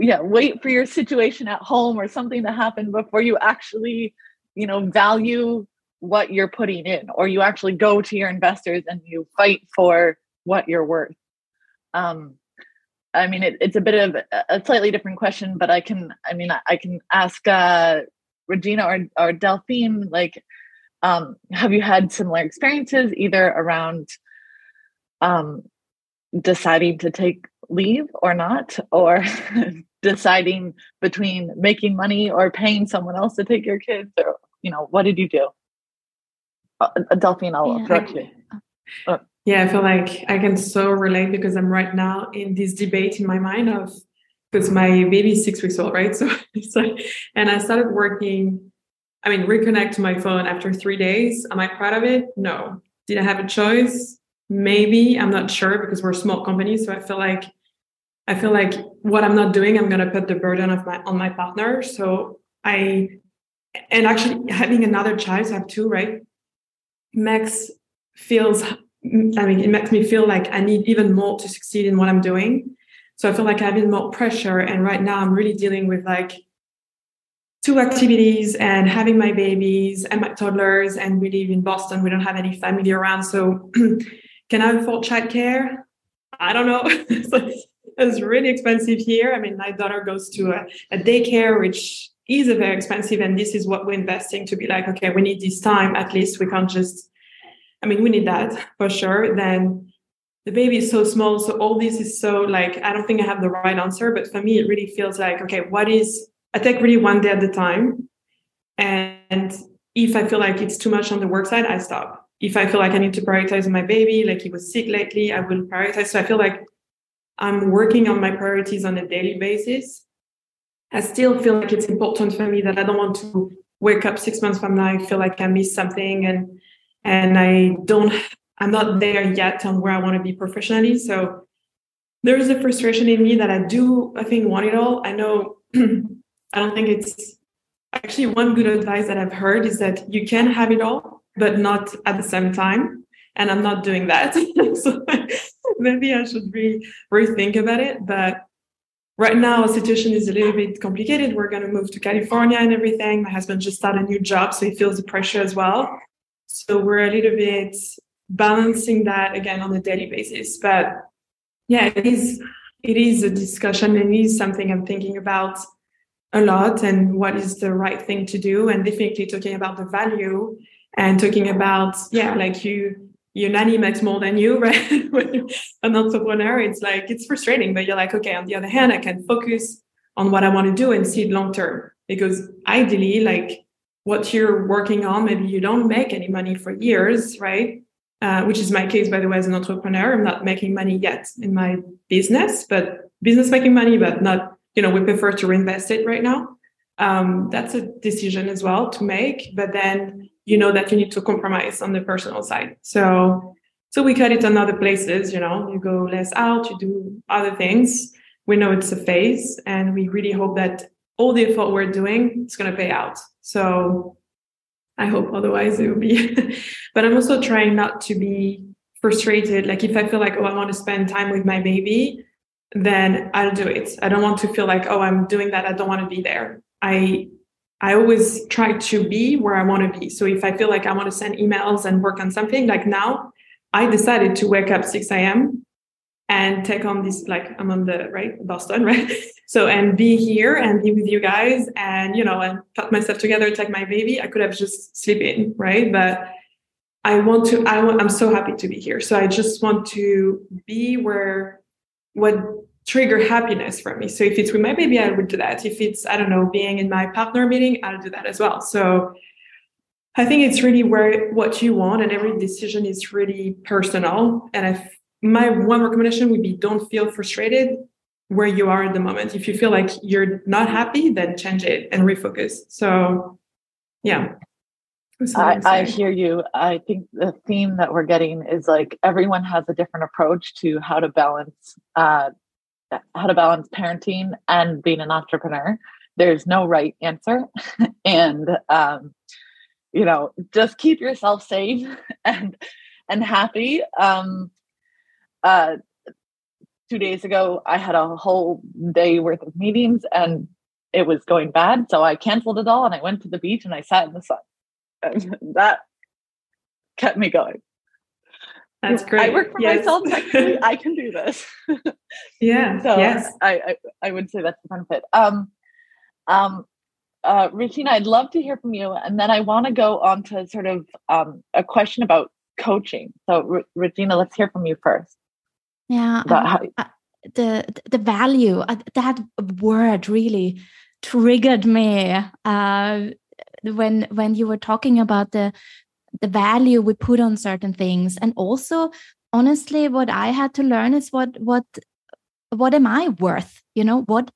yeah, wait for your situation at home or something to happen before you actually, you know, value what you're putting in, or you actually go to your investors and you fight for what you're worth. Um, I mean, it, it's a bit of a slightly different question, but I can, I mean, I can ask uh, Regina or, or Delphine, like, um, have you had similar experiences either around um, deciding to take leave or not, or deciding between making money or paying someone else to take your kids, or you know, what did you do? Uh, Delphine, I'll yeah. approach you. Uh, yeah, I feel like I can so relate because I'm right now in this debate in my mind of because my baby is six weeks old, right? So, so and I started working. I mean, reconnect to my phone after three days. Am I proud of it? No. Did I have a choice? maybe i'm not sure because we're a small company so i feel like i feel like what i'm not doing i'm going to put the burden of my on my partner so i and actually having another child so i have two right max feels i mean it makes me feel like i need even more to succeed in what i'm doing so i feel like i have more pressure and right now i'm really dealing with like two activities and having my babies and my toddlers and we live in boston we don't have any family around so Can I afford childcare? I don't know. it's really expensive here. I mean, my daughter goes to a, a daycare, which is a very expensive, and this is what we're investing to be like, okay, we need this time at least. We can't just. I mean, we need that for sure. Then the baby is so small, so all this is so like I don't think I have the right answer, but for me, it really feels like okay, what is I take really one day at a time, and if I feel like it's too much on the work side, I stop if I feel like I need to prioritize my baby, like he was sick lately, I will prioritize. So I feel like I'm working on my priorities on a daily basis. I still feel like it's important for me that I don't want to wake up six months from now and feel like I missed something and and I don't I'm not there yet on where I want to be professionally. So there is a frustration in me that I do, I think, want it all. I know, I don't think it's actually one good advice that I've heard is that you can have it all, but not at the same time. And I'm not doing that. so maybe I should re- rethink about it. But right now, the situation is a little bit complicated. We're going to move to California and everything. My husband just started a new job, so he feels the pressure as well. So we're a little bit balancing that again on a daily basis. But yeah, it is it is a discussion and it is something I'm thinking about a lot and what is the right thing to do. And definitely talking about the value and talking about yeah like you your nanny makes more than you right? When you're an entrepreneur it's like it's frustrating but you're like okay on the other hand i can focus on what i want to do and see it long term. Because ideally like what you're working on maybe you don't make any money for years right uh, which is my case by the way as an entrepreneur i'm not making money yet in my business but business making money but not you know, we prefer to reinvest it right now. Um, that's a decision as well to make, but then you know that you need to compromise on the personal side. So, so we cut it on other places. You know, you go less out, you do other things. We know it's a phase, and we really hope that all the effort we're doing is going to pay out. So, I hope otherwise it will be. but I'm also trying not to be frustrated. Like if I feel like, oh, I want to spend time with my baby, then I'll do it. I don't want to feel like, oh, I'm doing that. I don't want to be there. I I always try to be where I want to be. So if I feel like I want to send emails and work on something, like now, I decided to wake up 6 a.m. and take on this, like I'm on the right Boston, right? So and be here and be with you guys and you know and put myself together, take my baby. I could have just sleep in, right? But I want to. I want, I'm so happy to be here. So I just want to be where what trigger happiness for me. So if it's with my baby, I would do that. If it's, I don't know, being in my partner meeting, I'll do that as well. So I think it's really where what you want, and every decision is really personal. And if my one recommendation would be don't feel frustrated where you are at the moment. If you feel like you're not happy, then change it and refocus. So yeah. I, I, hear you. I think the theme that we're getting is like everyone has a different approach to how to balance uh, how to balance parenting and being an entrepreneur. There's no right answer, and um, you know, just keep yourself safe and and happy. Um, uh, two days ago, I had a whole day worth of meetings, and it was going bad, so I canceled it all and I went to the beach and I sat in the sun and that kept me going. That's great. I work for yes. myself. Technically, I can do this. yeah. So yes. I, I, I would say that's the benefit. Um, um, uh, Regina, I'd love to hear from you, and then I want to go on to sort of um, a question about coaching. So, Regina, let's hear from you first. Yeah. How- uh, the the value uh, that word really triggered me uh, when when you were talking about the the value we put on certain things. And also honestly what i had to learn is what what what am i worth? You know what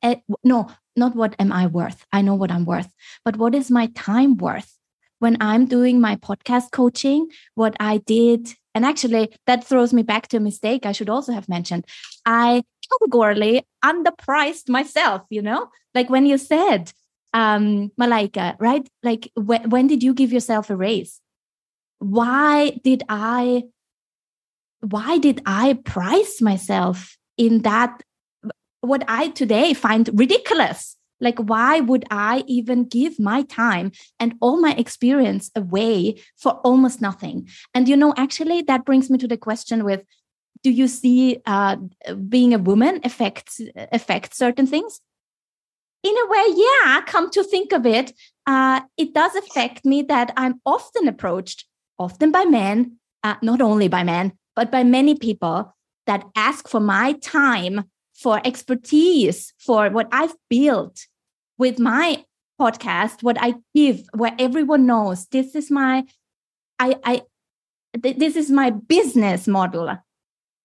no not what am i worth? I know what i'm worth. But what is my time worth? When i'm doing my podcast coaching what i did and actually that throws me back to a mistake i should also have mentioned i categorically underpriced myself you know like when you said um, Malaika, right? Like, wh- when did you give yourself a raise? Why did I? Why did I price myself in that? What I today find ridiculous. Like, why would I even give my time and all my experience away for almost nothing? And you know, actually, that brings me to the question: with do you see uh, being a woman affects affect certain things in a way, yeah, come to think of it, uh, it does affect me that I'm often approached, often by men, uh, not only by men, but by many people that ask for my time, for expertise, for what I've built with my podcast, what I give, where everyone knows this is my, I, I, th- this is my business model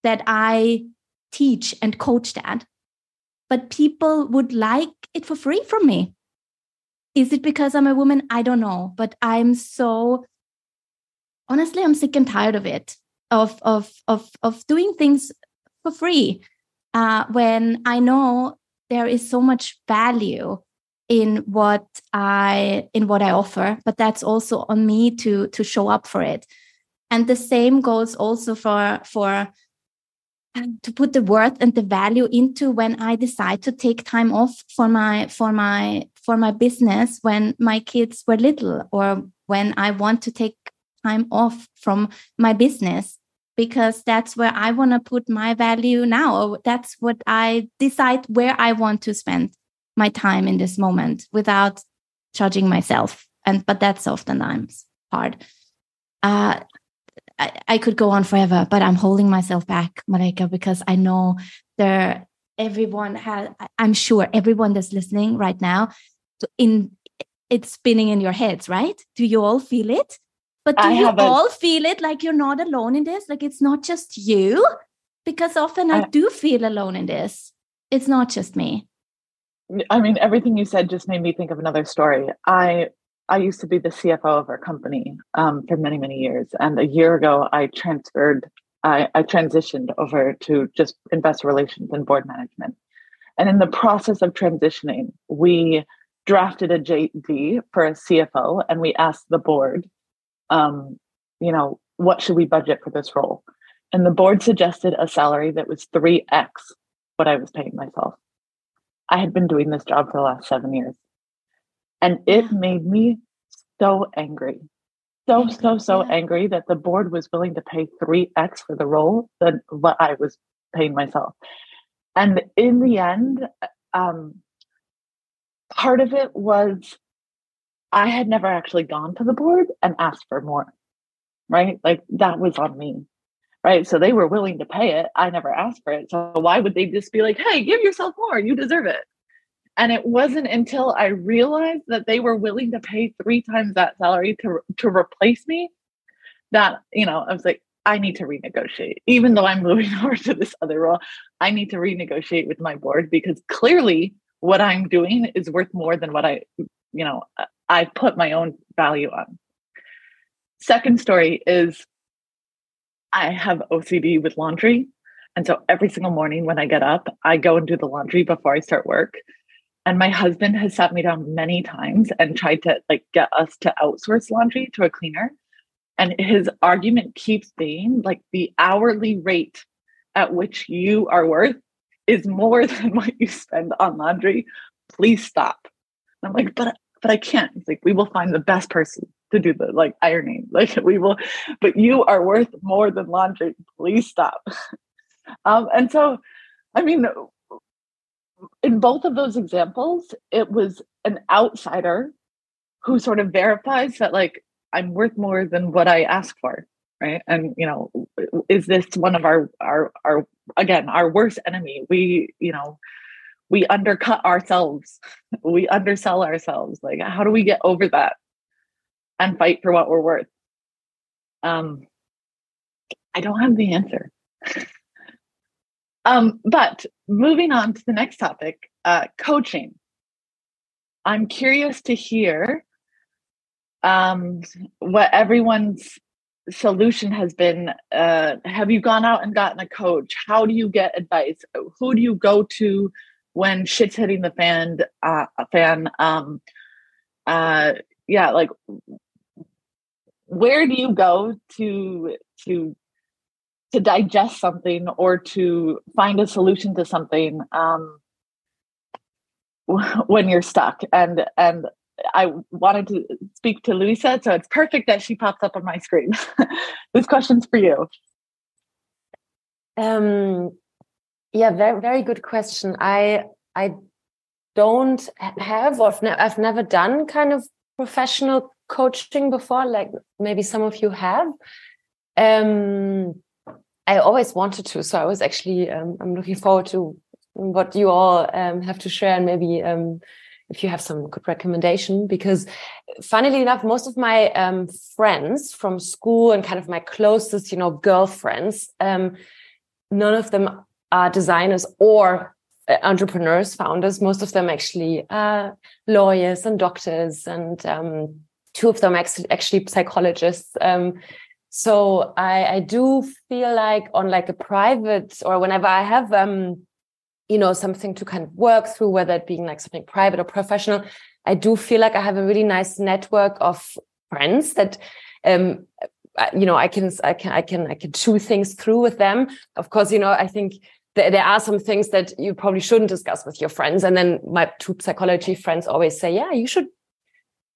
that I teach and coach that but people would like it for free from me. Is it because I'm a woman? I don't know, but I'm so honestly, I'm sick and tired of it, of of of of doing things for free. Uh, when I know there is so much value in what I in what I offer, but that's also on me to to show up for it. And the same goes also for for to put the worth and the value into when I decide to take time off for my for my for my business when my kids were little or when I want to take time off from my business because that's where I want to put my value now that's what I decide where I want to spend my time in this moment without judging myself and but that's oftentimes hard uh I, I could go on forever, but I'm holding myself back, Malaika, because I know there everyone has I'm sure everyone that's listening right now in it's spinning in your heads, right? Do you all feel it? But do I you all feel it like you're not alone in this? Like it's not just you? Because often I, I do feel alone in this. It's not just me. I mean, everything you said just made me think of another story. I I used to be the CFO of our company um, for many, many years. And a year ago, I transferred, I, I transitioned over to just investor relations and board management. And in the process of transitioning, we drafted a JD for a CFO and we asked the board, um, you know, what should we budget for this role? And the board suggested a salary that was 3x what I was paying myself. I had been doing this job for the last seven years. And it made me so angry. So, so, so yeah. angry that the board was willing to pay 3x for the role than what I was paying myself. And in the end, um, part of it was I had never actually gone to the board and asked for more, right? Like that was on me, right? So they were willing to pay it. I never asked for it. So why would they just be like, hey, give yourself more? You deserve it. And it wasn't until I realized that they were willing to pay three times that salary to, to replace me that, you know, I was like, I need to renegotiate. Even though I'm moving over to this other role, I need to renegotiate with my board because clearly what I'm doing is worth more than what I, you know, I put my own value on. Second story is I have OCD with laundry. And so every single morning when I get up, I go and do the laundry before I start work and my husband has sat me down many times and tried to like get us to outsource laundry to a cleaner and his argument keeps being like the hourly rate at which you are worth is more than what you spend on laundry please stop and i'm like but but i can't he's like we will find the best person to do the like ironing like we will but you are worth more than laundry please stop um and so i mean in both of those examples, it was an outsider who sort of verifies that like I'm worth more than what I ask for, right? And you know, is this one of our our our again our worst enemy? We you know we undercut ourselves, we undersell ourselves. Like, how do we get over that and fight for what we're worth? Um, I don't have the answer. Um, but moving on to the next topic uh, coaching. I'm curious to hear um, what everyone's solution has been. Uh, have you gone out and gotten a coach? How do you get advice? Who do you go to when shit's hitting the fan? Uh, fan. Um, uh, yeah, like where do you go to to to digest something or to find a solution to something um, when you're stuck and and i wanted to speak to luisa so it's perfect that she pops up on my screen this question's for you um yeah very very good question i i don't have or I've, ne- I've never done kind of professional coaching before like maybe some of you have um I always wanted to. So I was actually, um, I'm looking forward to what you all um, have to share and maybe um, if you have some good recommendation because funnily enough most of my um, friends from school and kind of my closest you know girlfriends um, none of them are designers or uh, entrepreneurs founders. Most of them actually are lawyers and doctors and um, two of them actually, actually psychologists. Um, so I, I do feel like on like a private or whenever I have um you know, something to kind of work through, whether it being like something private or professional, I do feel like I have a really nice network of friends that um you know i can i can i can i can chew things through with them. Of course you know i think there, there are some things that you probably shouldn't discuss with your friends. And then my two psychology friends always say yeah you should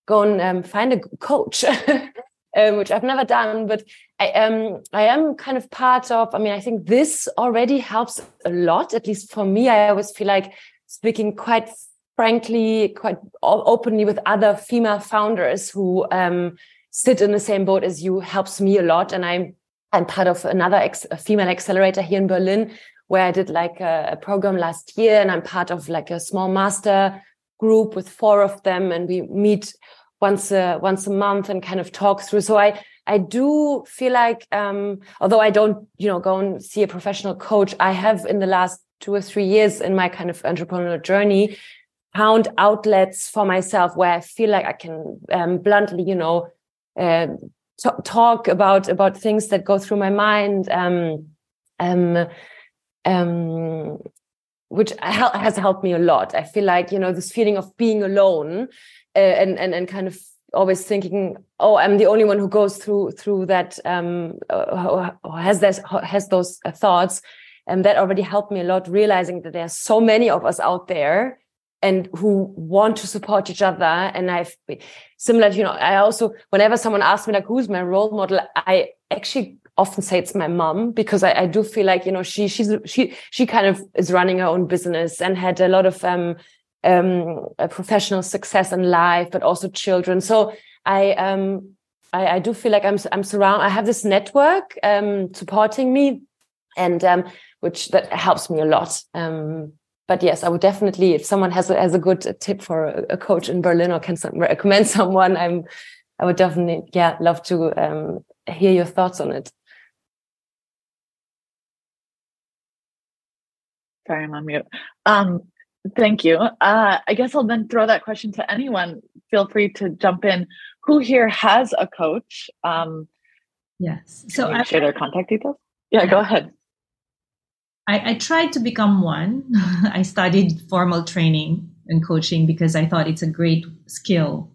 go and um, find a coach um, which i've never done. But i um i am kind of part of i mean i think this already helps a lot at least for me. I always feel like speaking quite frankly quite openly with other female founders who um, sit in the same boat as you helps me a lot. And i'm i'm part of another ex- female accelerator here in berlin where i did like a, a program last year and i'm part of like a small master group with four of them and we meet once a once a month and kind of talk through. So i i do feel like um although i don't you know go and see a professional coach i have in the last two or three years in my kind of entrepreneurial journey found outlets for myself where i feel like i can um, bluntly you know uh, talk about about things that go through my mind um um um which has helped me a lot. I feel like you know this feeling of being alone uh, and and and kind of always thinking oh i'm the only one who goes through through that um uh, has this has those thoughts. And that already helped me a lot realizing that there are so many of us out there and who want to support each other. And i've similar you know i also whenever someone asks me like who's my role model? I actually often say it's my mom because I, I do feel like you know she she's she she kind of is running her own business and had a lot of um um, professional success in life, but also children. So I, um, I, I do feel like I'm, I'm surrounded. I have this network um, supporting me, and um, which that helps me a lot. Um, but yes, I would definitely, if someone has a, has a good tip for a, a coach in Berlin or can some, recommend someone, I'm, I would definitely, yeah, love to um, hear your thoughts on it. Sorry, I'm on mute. Um, Thank you. Uh, I guess I'll then throw that question to anyone. Feel free to jump in. Who here has a coach? Um, yes. So I share their contact details. Yeah, yeah. go ahead. I, I tried to become one. I studied formal training and coaching because I thought it's a great skill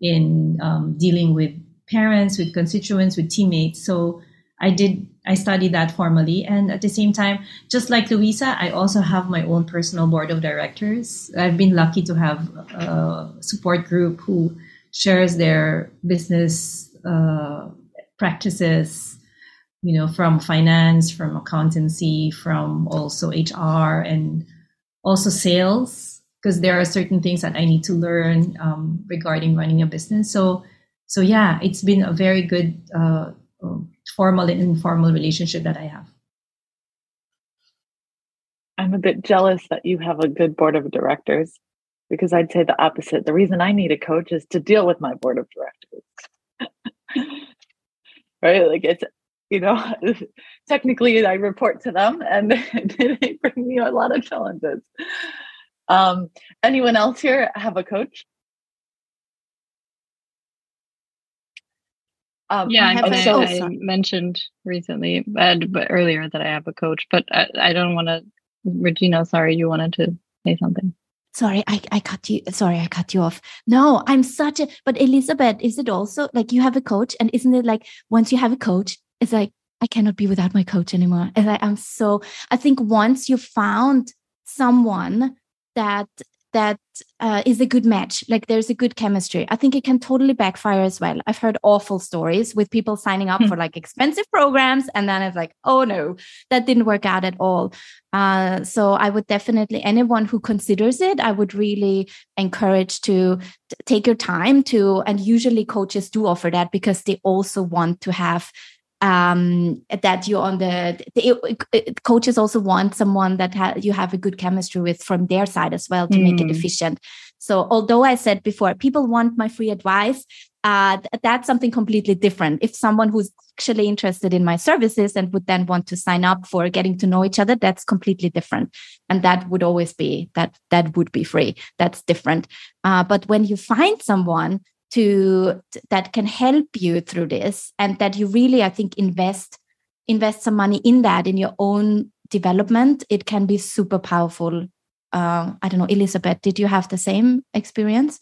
in um, dealing with parents, with constituents, with teammates. So I did I studied that formally. And at the same time just like Luisa I also have my own personal board of directors. I've been lucky to have a support group who shares their business uh, practices you know from finance from accountancy from also HR and also sales because there are certain things that I need to learn um, regarding running a business. So so yeah it's been a very good uh, formal and informal relationship that I have. I'm a bit jealous that you have a good board of directors because I'd say the opposite. The reason I need a coach is to deal with my board of directors. right? Like it's, you know, technically I report to them and they bring me a lot of challenges. Um, anyone else here have a coach? Um, yeah, I, I, I, mentioned recently, but, but earlier that I have a coach, but I, I don't want to. Regina, sorry, you wanted to say something. Sorry, I, I cut you. Sorry, I cut you off. No, I'm such a. But Elisabeth, is it also like you have a coach, and isn't it like once you have a coach, it's like I cannot be without my coach anymore. And I, I'm so. I think once you found someone that that uh, is a good match. Like there's a good chemistry. I think it can totally backfire as well. I've heard awful stories with people signing up hmm. for like expensive programs and then it's like oh no that didn't work out at all. Uh, so i would definitely anyone who considers it i would really encourage to take your time to and usually coaches do offer that because they also want to have um, that you're on the, the, coaches also want someone that ha- you have a good chemistry with from their side as well to mm. make it mm. efficient so although i said before people want my free advice uh, th- that's something completely different if someone who's actually interested in my services and would then want to sign up for getting to know each other that's completely different and that would always be that that would be free that's different uh, but when you find someone to that can help you through this and that you really i think invest invest some money in that in your own development, it can be super powerful. Uh, I don't know, Elisabeth, did you have the same experience?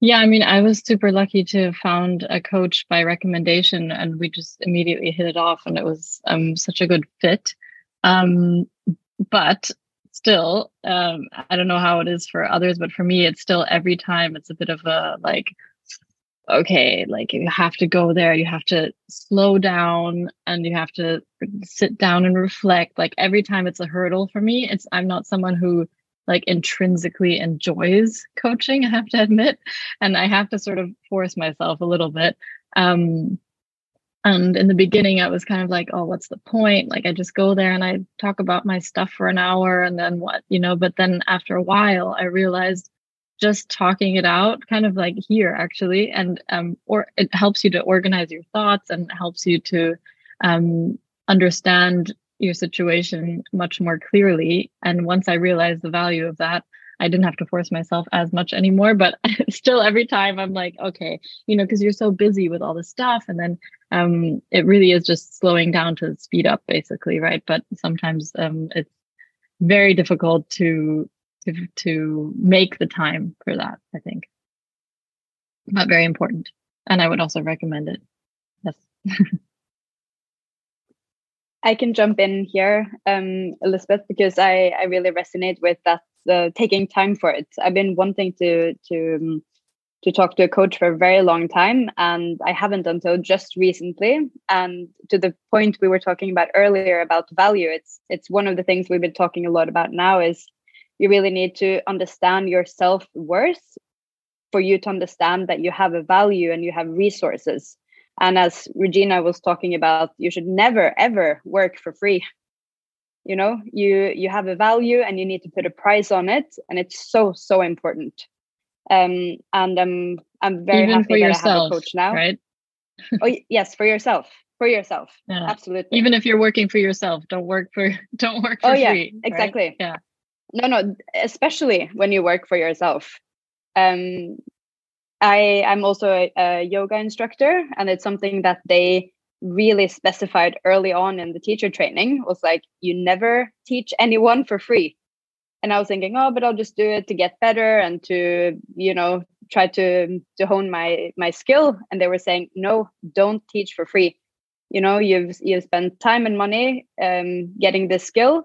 Yeah, I mean, I was super lucky to found a coach by recommendation, and we just immediately hit it off, and it was um, such a good fit. Um, but still, um, I don't know how it is for others, but for me, it's still every time it's a bit of a like, okay, like you have to go there, you have to slow down, and you have to sit down and reflect. Like every time it's a hurdle for me. It's I'm not someone who like intrinsically enjoys coaching, I have to admit. And I have to sort of force myself a little bit. Um, and in the beginning, I was kind of like, oh, what's the point? Like, I just go there and I talk about my stuff for an hour and then what, you know? But then after a while, I realized just talking it out, kind of like here actually, and um, or it helps you to organize your thoughts and helps you to um, understand your situation much more clearly. And once I realized the value of that, I didn't have to force myself as much anymore. But still, every time I'm like, okay, you know, because you're so busy with all the stuff. And then um, it really is just slowing down to speed up, basically, right? But sometimes um, it's very difficult to, to to make the time for that. I think, but very important, and I would also recommend it. Yes. I can jump in here, um, Elisabeth, because I, I really resonate with that uh, taking time for it. I've been wanting to to um, to talk to a coach for a very long time, and I haven't until just recently. And to the point we were talking about earlier about value, it's it's one of the things we've been talking a lot about now. Is you really need to understand your self worth for you to understand that you have a value and you have resources. And as regina was talking about you should never ever work for free. You know you you have a value and you need to put a price on it and it's so so important. Um and i'm i'm very Even happy that yourself, i have a coach now. right? Oh yes for yourself for yourself. Yeah. absolutely. Even if you're working for yourself don't work for don't work for oh yeah free, exactly. Right? yeah no no especially when you work for yourself. Um I I'm also a, a yoga instructor, and it's something that they really specified early on in the teacher training was like you never teach anyone for free. And i was thinking oh but i'll just do it to get better and to you know try to to hone my my skill. And they were saying no don't teach for free. You know you've you've spent time and money um, getting this skill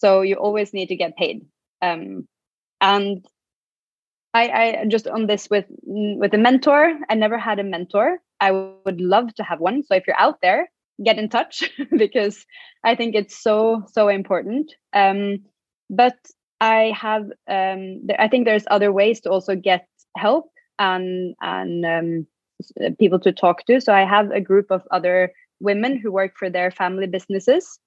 so you always need to get paid um, and I, I just on this with with a mentor. I never had a mentor. I would love to have one. So if you're out there, get in touch because I think it's so so important. Um, but I have um, I think there's other ways to also get help and and um, people to talk to. So I have a group of other women who work for their family businesses,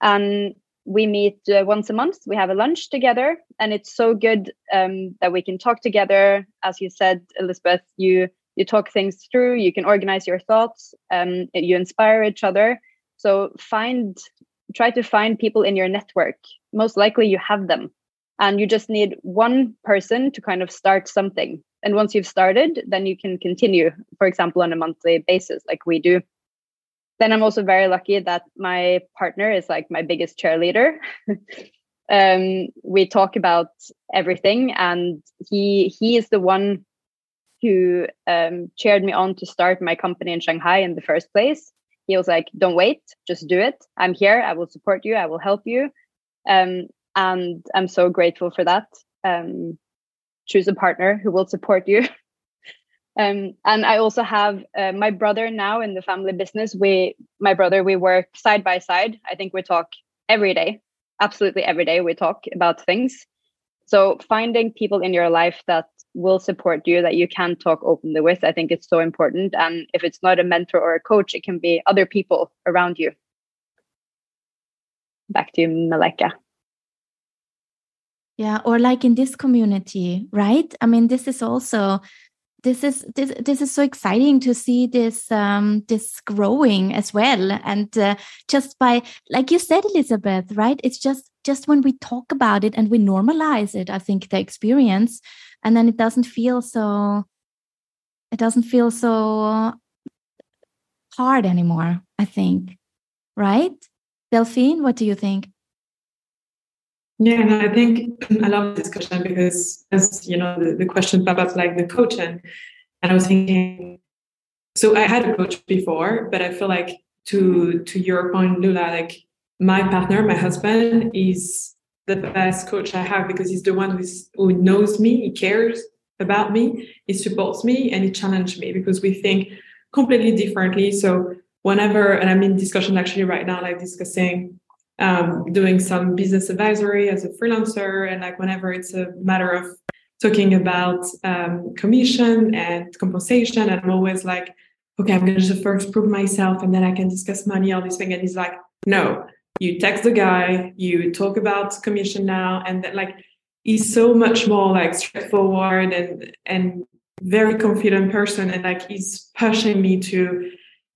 and we meet uh, once a month. We have a lunch together, and it's so good um, that we can talk together. As you said, Elisabeth, you you talk things through. You can organize your thoughts. Um, you inspire each other. So find try to find people in your network. Most likely, you have them, and you just need one person to kind of start something. And once you've started, then you can continue. For example, on a monthly basis, like we do then I'm also very lucky that my partner is like my biggest cheerleader. um, we talk about everything, and he he is the one who um, cheered me on to start my company in Shanghai in the first place. He was like, "Don't wait, just do it. I'm here. I will support you. I will help you." Um, and I'm so grateful for that. Um, choose a partner who will support you Um, and I also have uh, my brother now in the family business. We, my brother, we work side by side. I think we talk every day, absolutely every day. We talk about things. So finding people in your life that will support you, that you can talk openly with, I think it's so important. And if it's not a mentor or a coach, it can be other people around you. Back to you, Malaika. Yeah, or like in this community, right? I mean, this is also this is this this is so exciting to see this um, this growing as well. And uh, just by like you said elisabeth right? It's just just when we talk about it and we normalize it i think the experience and then it doesn't feel so it doesn't feel so hard anymore i think right? Delphine, what do you think? Yeah, and I think I love this discussion because as you know, the, the question pop up like the coach and I was thinking so I had a coach before, but I feel like to to your point, Lulla, like my partner, my husband, is the best coach I have because he's the one who's, who knows me, he cares about me, he supports me, and he challenged me because we think completely differently. So whenever, and I'm in discussion actually right now, like discussing um, doing some business advisory as a freelancer, and like whenever it's a matter of talking about um, commission and compensation, I'm always like, okay, I'm going to first prove myself, and then I can discuss money, all this thing And he's like, no, you text the guy, you talk about commission now, and that like he's so much more like straightforward and and very confident person, and like he's pushing me to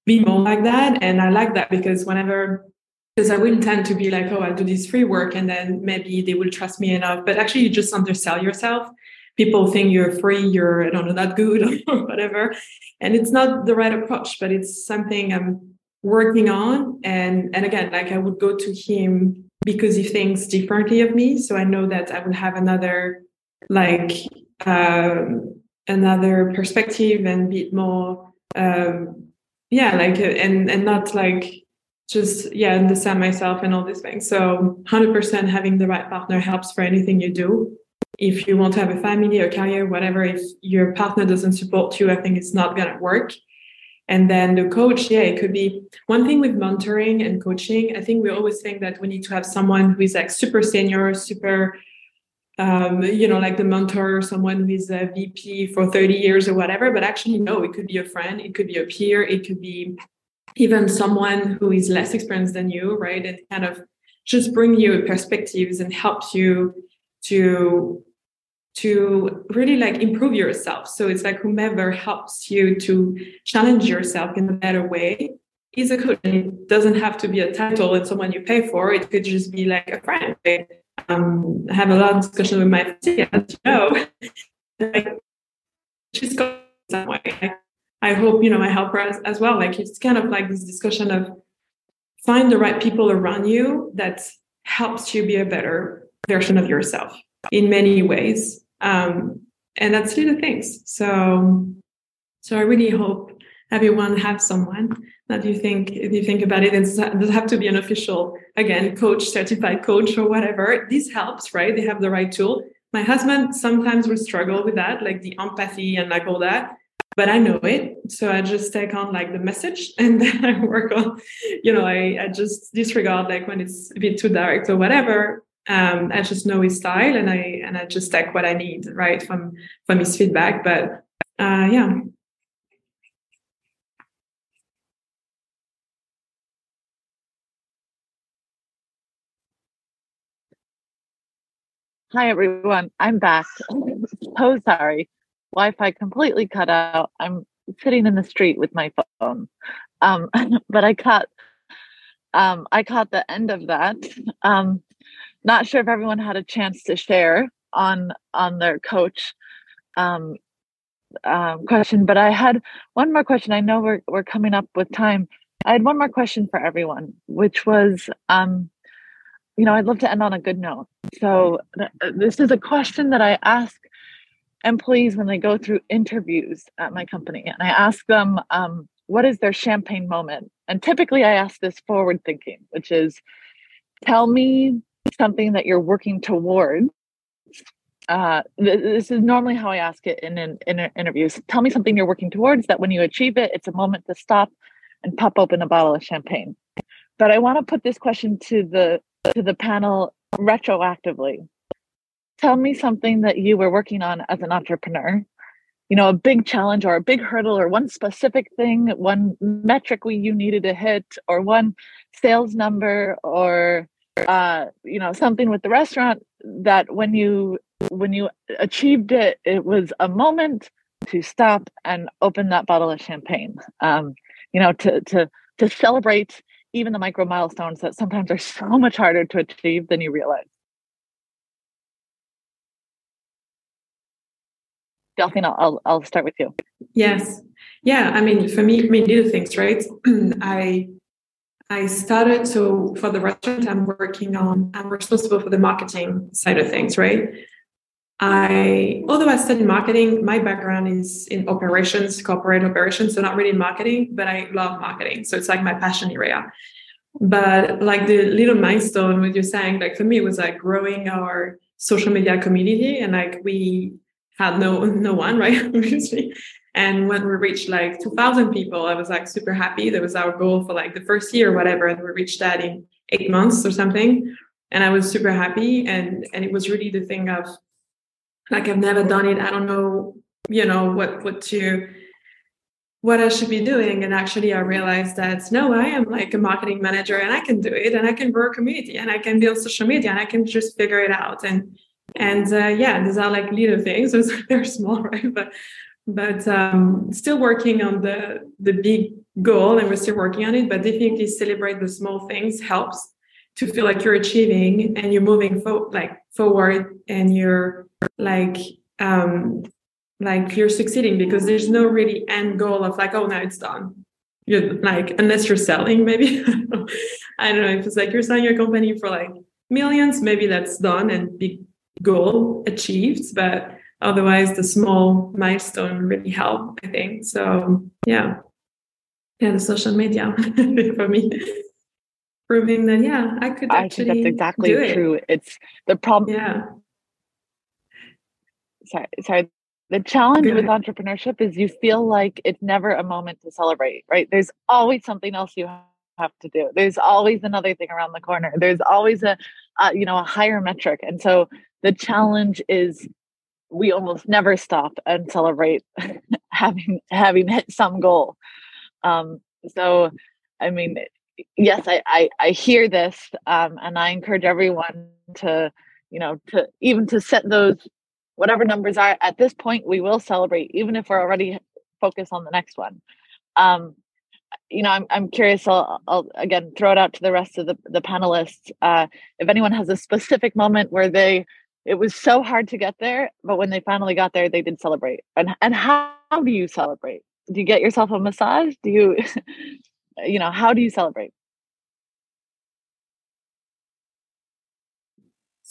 be more like that, and I like that because whenever because I will tend to be like, oh, I'll do this free work, and then maybe they will trust me enough, but actually you just undersell yourself. People think you're free, you're I don't know, not good or whatever, and it's not the right approach, but it's something I'm working on. And and again like i would go to him because he thinks differently of me. So i know that i will have another like um another perspective and bit more um yeah like and and not like just yeah understand myself and all these things so 100% having the right partner helps for anything you do if you want to have a family or career whatever if your partner doesn't support you i think it's not going to work and then the coach, yeah, it could be one thing with mentoring and coaching. I think we always think that we need to have someone who is like super senior, super, um, you know, like the mentor, someone who is a VP for 30 years or whatever. But actually, no, it could be a friend, it could be a peer, it could be even someone who is less experienced than you, right? And kind of just bring you perspectives and helps you to to really like improve yourself. So it's like whomever helps you to challenge yourself in a better way is a coach. It doesn't have to be a title and someone you pay for. It could just be like a friend. Um, I have a lot of discussion with my friends, you know. like, she's got some way. I hope, you know, I help her as, as well. Like it's kind of like this discussion of find the right people around you that helps you be a better version of yourself in many ways um, and that's little things. So, so I really hope everyone has someone that you think, if you think about it, it doesn't have to be an official, again, coach, certified coach or whatever. This helps, right? They have the right tool. My husband sometimes will struggle with that, like the empathy and like all that but I know it. So I just take on like the message and then I work on, you know, I, I just disregard like when it's a bit too direct or whatever um, I just know his style and I and I just take what I need right from from his feedback. But uh, yeah. Hi everyone, I'm back. so sorry. Wi-Fi completely cut out. I'm sitting in the street with my phone. Um, but I caught um, I caught the end of that. Um, not sure if everyone had a chance to share on on their coach um, um, question, but I had one more question. I know we're we're coming up with time. I had one more question for everyone, which was, um, you know, I'd love to end on a good note. So th- this is a question that I ask employees when they go through interviews at my company, and I ask them, um, what is their champagne moment? And typically, I ask this forward thinking, which is, tell me something that you're working towards uh, this is normally how I ask it in, in, in interviews. Tell me something you're working towards that when you achieve it, it's a moment to stop and pop open a bottle of champagne. But I want to put this question to the to the panel retroactively. Tell me something that you were working on as an entrepreneur. You know, a big challenge or a big hurdle or one specific thing, one metric we you needed to hit, or one sales number or uh, you know something with the restaurant that when you when you achieved it it was a moment to stop and open that bottle of champagne um, you know to to to celebrate even the micro milestones that sometimes are so much harder to achieve than you realize Delphine, I'll, I'll, start with you. Yes. Yeah. I mean, for me, I mean, little things, right? I I started so for the restaurant I'm working on, I'm responsible for the marketing side of things, right? I, although I studied marketing, my background is in operations, corporate operations, so not really in marketing, but I love marketing. So it's like my passion area. But like the little milestone, what you're saying, like for me, it was like growing our social media community, and like we had no no one, right? Obviously. And when we reached like 2,000 people, I was like super happy. That was our goal for like the first year or whatever, and we reached that in eight months or something. And I was super happy, and and it was really the thing of like I've never done it. I don't know, you know, what what to what I should be doing. And actually I realized that no, I am like a marketing manager and I can do it and I can grow a community and I can build social media and I can just figure it out. And and uh, yeah, these are like little things. They're small, right? But but um, still working on the the big goal and we're still working on it. But definitely celebrate the small things helps to feel like you're achieving and you're moving fo- like forward and you're like um like you're succeeding because there's no really end goal of like oh now it's done you're like unless you're selling maybe i don't know if it's like you're selling your company for like millions maybe that's done and big goal achieved but otherwise the small milestone really help i think so yeah yeah the social media for me proving that yeah i could actually I think that's exactly true it. it's the problem yeah sorry, sorry. The challenge with entrepreneurship is you feel like it's never a moment to celebrate, right? There's always something else you have to do. There's always another thing around the corner. There's always a, uh, you know, a higher metric, and so the challenge is we almost never stop and celebrate having having hit some goal. Um, so, I mean, yes, I I, I hear this, um, and I encourage everyone to, you know, to even to set those whatever numbers are at this point we will celebrate even if we're already focused on the next one um, you know i'm, I'm curious I'll, I'll, again throw it out to the rest of the, the panelists uh, if anyone has a specific moment where they it was so hard to get there but when they finally got there they did celebrate and and how, how do you celebrate do you get yourself a massage do you you know how do you celebrate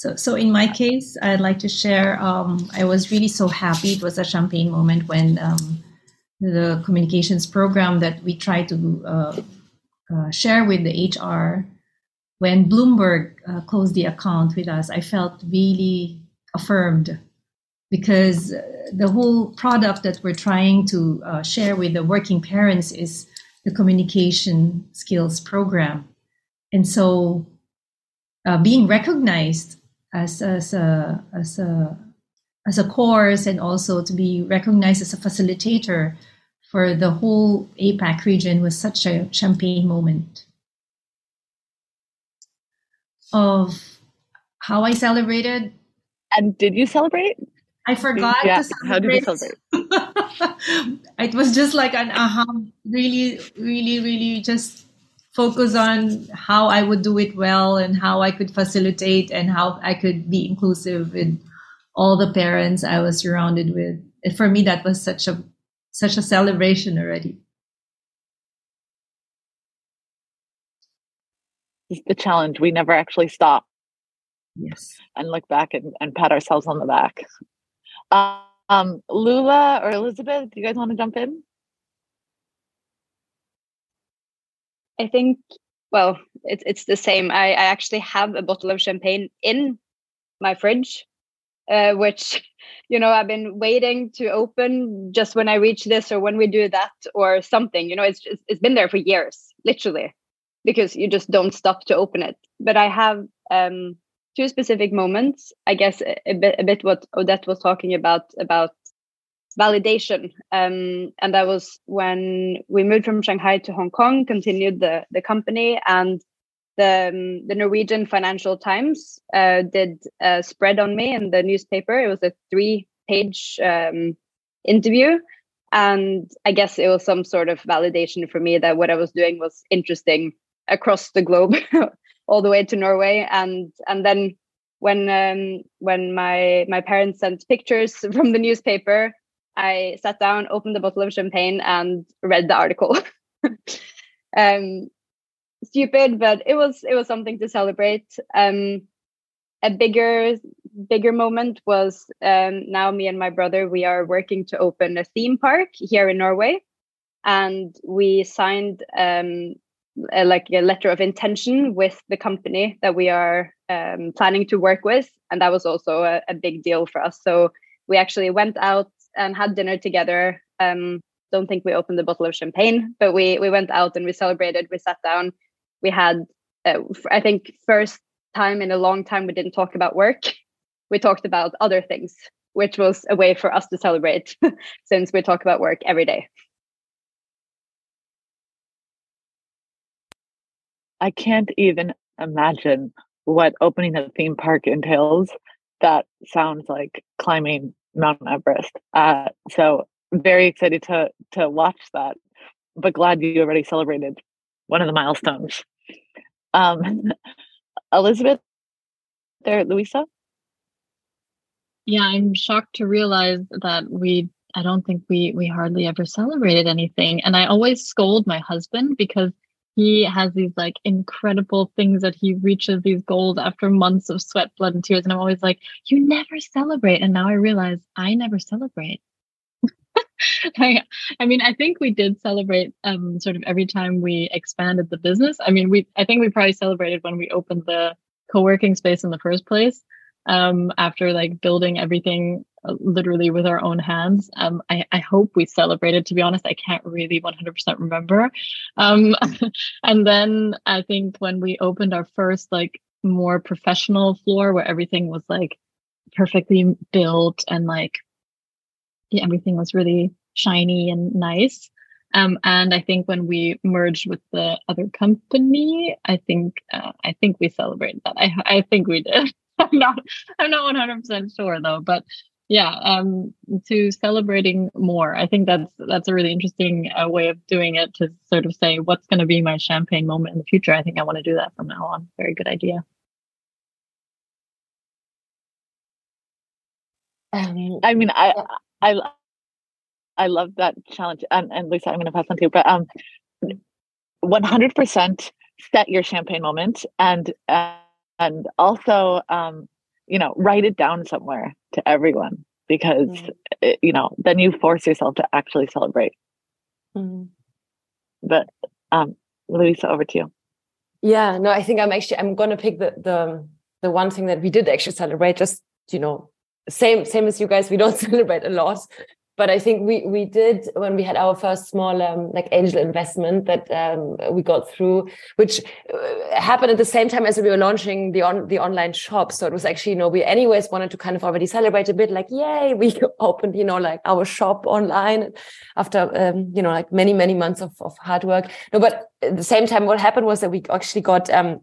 So, so in my case, I'd like to share. Um, I was really so happy. It was a champagne moment when um, the communications program that we tried to uh, uh, share with the HR, when Bloomberg uh, closed the account with us, I felt really affirmed because the whole product that we're trying to uh, share with the working parents is the communication skills program, and so uh, being recognized as as a as a as a course and also to be recognized as a facilitator for the whole APAC region was such a champagne moment of how I celebrated. And did you celebrate? I forgot yeah. How did you celebrate? it was just like an aha, really, really, really just focus on how I would do it well and how I could facilitate and how I could be inclusive with all the parents I was surrounded with. For me, that was such a such a celebration already. It's the challenge. We never actually stop. Yes. And look back and, and pat ourselves on the back. Um, Lulla or Elisabeth, do you guys want to jump in? I think, well, it's it's the same. I, I actually have a bottle of champagne in my fridge, uh, which you know I've been waiting to open just when I reach this or when we do that or something. You know, it's just, it's been there for years, literally, because you just don't stop to open it. But I have um, two specific moments. I guess a, a bit a bit what Odette was talking about about validation. Um, and that was when we moved from Shanghai to Hong Kong, continued the, the company, and the, um, the Norwegian Financial Times uh, did a spread on me in the newspaper. It was a three page um, interview. And I guess it was some sort of validation for me that what I was doing was interesting across the globe, all the way to Norway. And and then when um, when my my parents sent pictures from the newspaper, I sat down, opened a bottle of champagne, and read the article. um, stupid, but it was it was something to celebrate. Um, a bigger bigger moment was um, now me and my brother we are working to open a theme park here in Norway, and we signed um, a, like a letter of intention with the company that we are um, planning to work with, and that was also a, a, big deal for us. So we actually went out and had dinner together. Um, don't think we opened a bottle of champagne, but we we went out and we celebrated. We sat down. We had, uh, I think, first time in a long time we didn't talk about work. We talked about other things, which was a way for us to celebrate, since we talk about work every day. I can't even imagine what opening a theme park entails. That sounds like climbing Mount Everest. Uh, so very excited to to watch that, but glad you already celebrated one of the milestones. Um, Elisabeth, there, Luisa. Yeah, I'm shocked to realize that we. I don't think we we hardly ever celebrated anything, and I always scold my husband because he has these like incredible things that he reaches these goals after months of sweat, blood, and tears. And I'm always like, you never celebrate. And now I realize I never celebrate. I, I mean, I think we did celebrate um, sort of every time we expanded the business. I mean, we I think we probably celebrated when we opened the co-working space in the first place um, after like building everything literally with our own hands. Um, I, I hope we celebrated. To be honest, I can't really 100% remember. Um, and then I think when we opened our first like more professional floor where everything was like perfectly built and like yeah, everything was really shiny and nice. Um, and I think when we merged with the other company, I think uh, I think we celebrated that. I I think we did. I'm not I'm not 100 percent sure though, but yeah, um, to celebrating more. I think that's that's a really interesting uh, way of doing it to sort of say what's going to be my champagne moment in the future. I think I want to do that from now on. Very good idea. Um, I mean, I I I love that challenge, and and Lisa, I'm going to pass on to you, but um, 100 percent set your champagne moment, and and also um, you know, write it down somewhere to everyone because mm. it, you know then you force yourself to actually celebrate. Mm. But um, Luisa, over to you. Yeah, no, I think I'm actually I'm going to pick the the the one thing that we did actually celebrate. Just you know, same same as you guys, we don't celebrate a lot, but I think we we did when we had our first small um, like angel investment that um, we got through, which uh, happened at the same time as we were launching the on the online shop. So it was actually you know we anyways wanted to kind of already celebrate a bit, like yay, we opened you know like our shop online after um, you know like many many months of, of hard work. No, but at the same time, what happened was that we actually got um,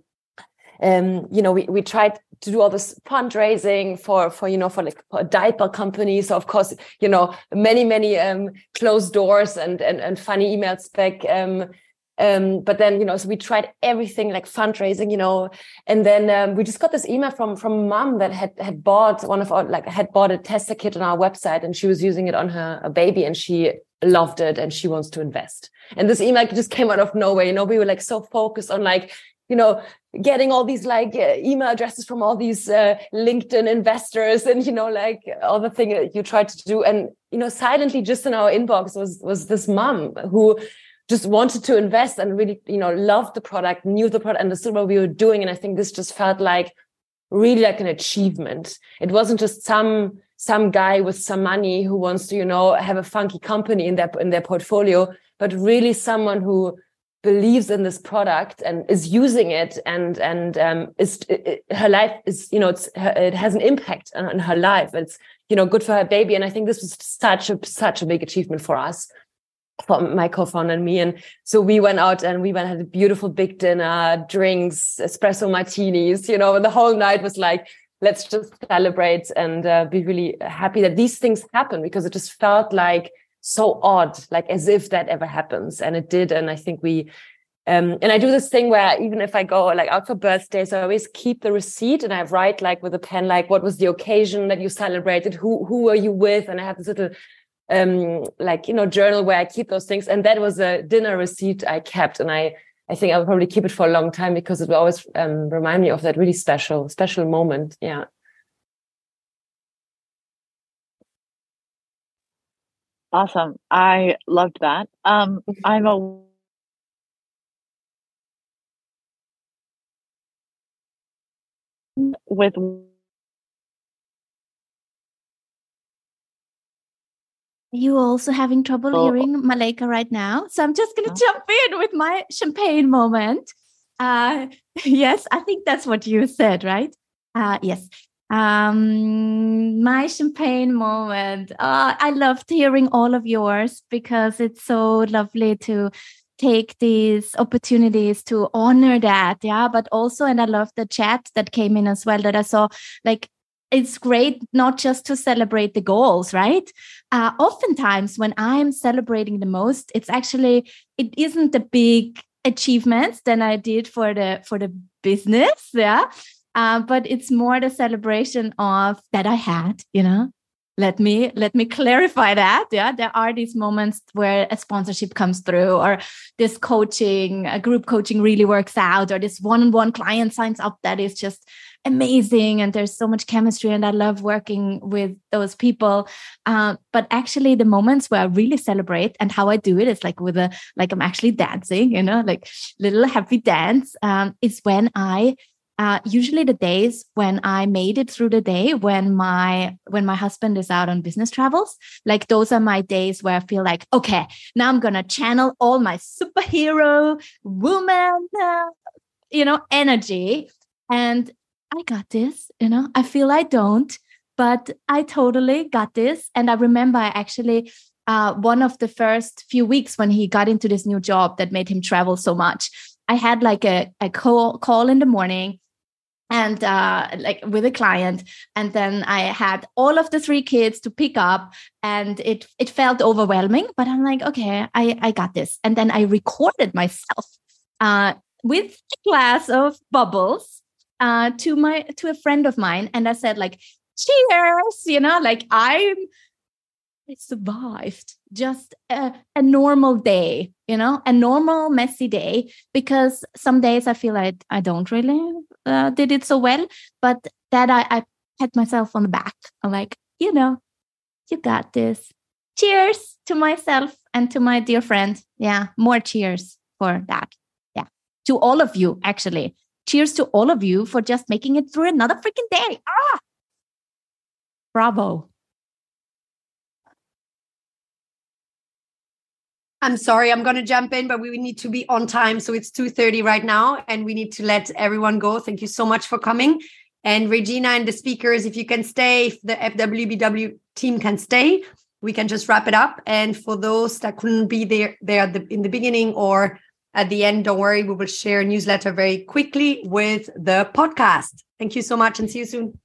um, you know, we, we tried to do all this fundraising for, for, you know, for like for diaper company. So of course, you know, many, many, um, closed doors and, and, and funny emails back. Um, um, but then, you know, so we tried everything like fundraising, you know, and then um, we just got this email from from mom that had had bought one of our like had bought a tester kit on our website and she was using it on her baby and she loved it and she wants to invest. And this email just came out of nowhere. You know, we were like so focused on like you know getting all these like uh, email addresses from all these uh, linkedin investors and you know like all the thing that you tried to do. And you know silently just in our inbox was was this mom who just wanted to invest and really you know loved the product knew the product and understood what we were doing. And i think this just felt like really like an achievement. It wasn't just some some guy with some money who wants to you know have a funky company in their in their portfolio but really someone who believes in this product and is using it and and um, is it, her life is you know it's her, it has an impact on, on, her life. It's you know good for her baby. And i think this was such a such a big achievement for us for my co-founder and me. And so we went out and we went had a beautiful big dinner drinks espresso martinis you know and the whole night was like let's just celebrate and uh, be really happy that these things happen because it just felt like so odd, like as if that ever happens. And it did. And I think we, um, and I do this thing where even if I go like out for birthdays, I always keep the receipt and I write like with a pen, like what was the occasion that you celebrated? Who, who were you with? And I have this little, um, like, you know, journal where I keep those things. And that was a dinner receipt I kept. And I, I think I'll probably keep it for a long time because it will always um, remind me of that really special, special moment. Yeah. Awesome. I loved that. Um, I'm a with Are you also having trouble oh. hearing Malaika right now? So I'm just going to oh. jump in with my champagne moment. Uh, yes, I think that's what you said, right? Uh, yes. Um, my champagne moment. Uh, I loved hearing all of yours because it's so lovely to take these opportunities to honor that. Yeah. But also, and I love the chat that came in as well that I saw like it's great not just to celebrate the goals right uh, oftentimes when i'm celebrating the most it's actually it isn't the big achievements than i did for the for the business yeah uh, but it's more the celebration of that i had you know? Let me let me clarify that yeah? There are these moments where a sponsorship comes through or this coaching a group coaching really works out or this one-on-one client signs up that is just amazing and there's so much chemistry and i love working with those people. Uh, but actually the moments where i really celebrate and how i do it is like with a like i'm actually dancing you know like little happy dance um, is when i uh, usually the days when i made it through the day when my when my husband is out on business travels like those are my days where i feel like okay now i'm gonna channel all my superhero woman uh, you know energy and I got this, you know, I feel I don't, but I totally got this. And I remember I actually, uh, one of the first few weeks when he got into this new job that made him travel so much, I had like a, a call, call in the morning and uh, like with a client and then i had all of the three kids to pick up and it it felt overwhelming but i'm like okay i i got this and then i recorded myself uh, with a glass of bubbles uh, to my to a friend of mine, and I said like, "Cheers!" You know, like I'm. I survived just a, a normal day, you know, a normal messy day. Because some days I feel like I don't really uh, did it so well, but that I, I pat myself on the back. I'm like, you know, you got this. Cheers to myself and to my dear friend. Yeah, more cheers for that. Yeah, to all of you actually Cheers to all of you for just making it through another freaking day. Ah, bravo. I'm sorry, I'm going to jump in, but we need to be on time. So it's 2.30 right now, and we need to let everyone go. Thank you so much for coming. And Regina and the speakers, if you can stay, if the FWBW team can stay, we can just wrap it up. And for those that couldn't be there, there in the beginning or at the end, don't worry, we will share a newsletter very quickly with the podcast. Thank you so much and see you soon.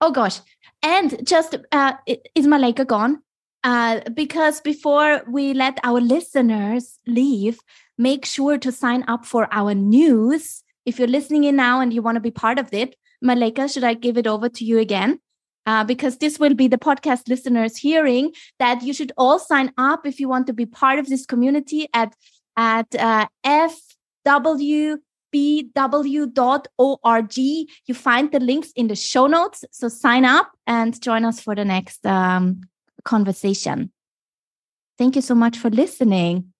Oh gosh. And just uh, is Malaika gone? Uh, because before we let our listeners leave, make sure to sign up for our news. If you're listening in now and you want to be part of it, Malaika, should I give it over to you again? uh, because this will be the podcast listeners hearing that you should all sign up if you want to be part of this community at at uh, fwbw.org. You find the links in the show notes. So sign up and join us for the next um, conversation. Thank you so much for listening.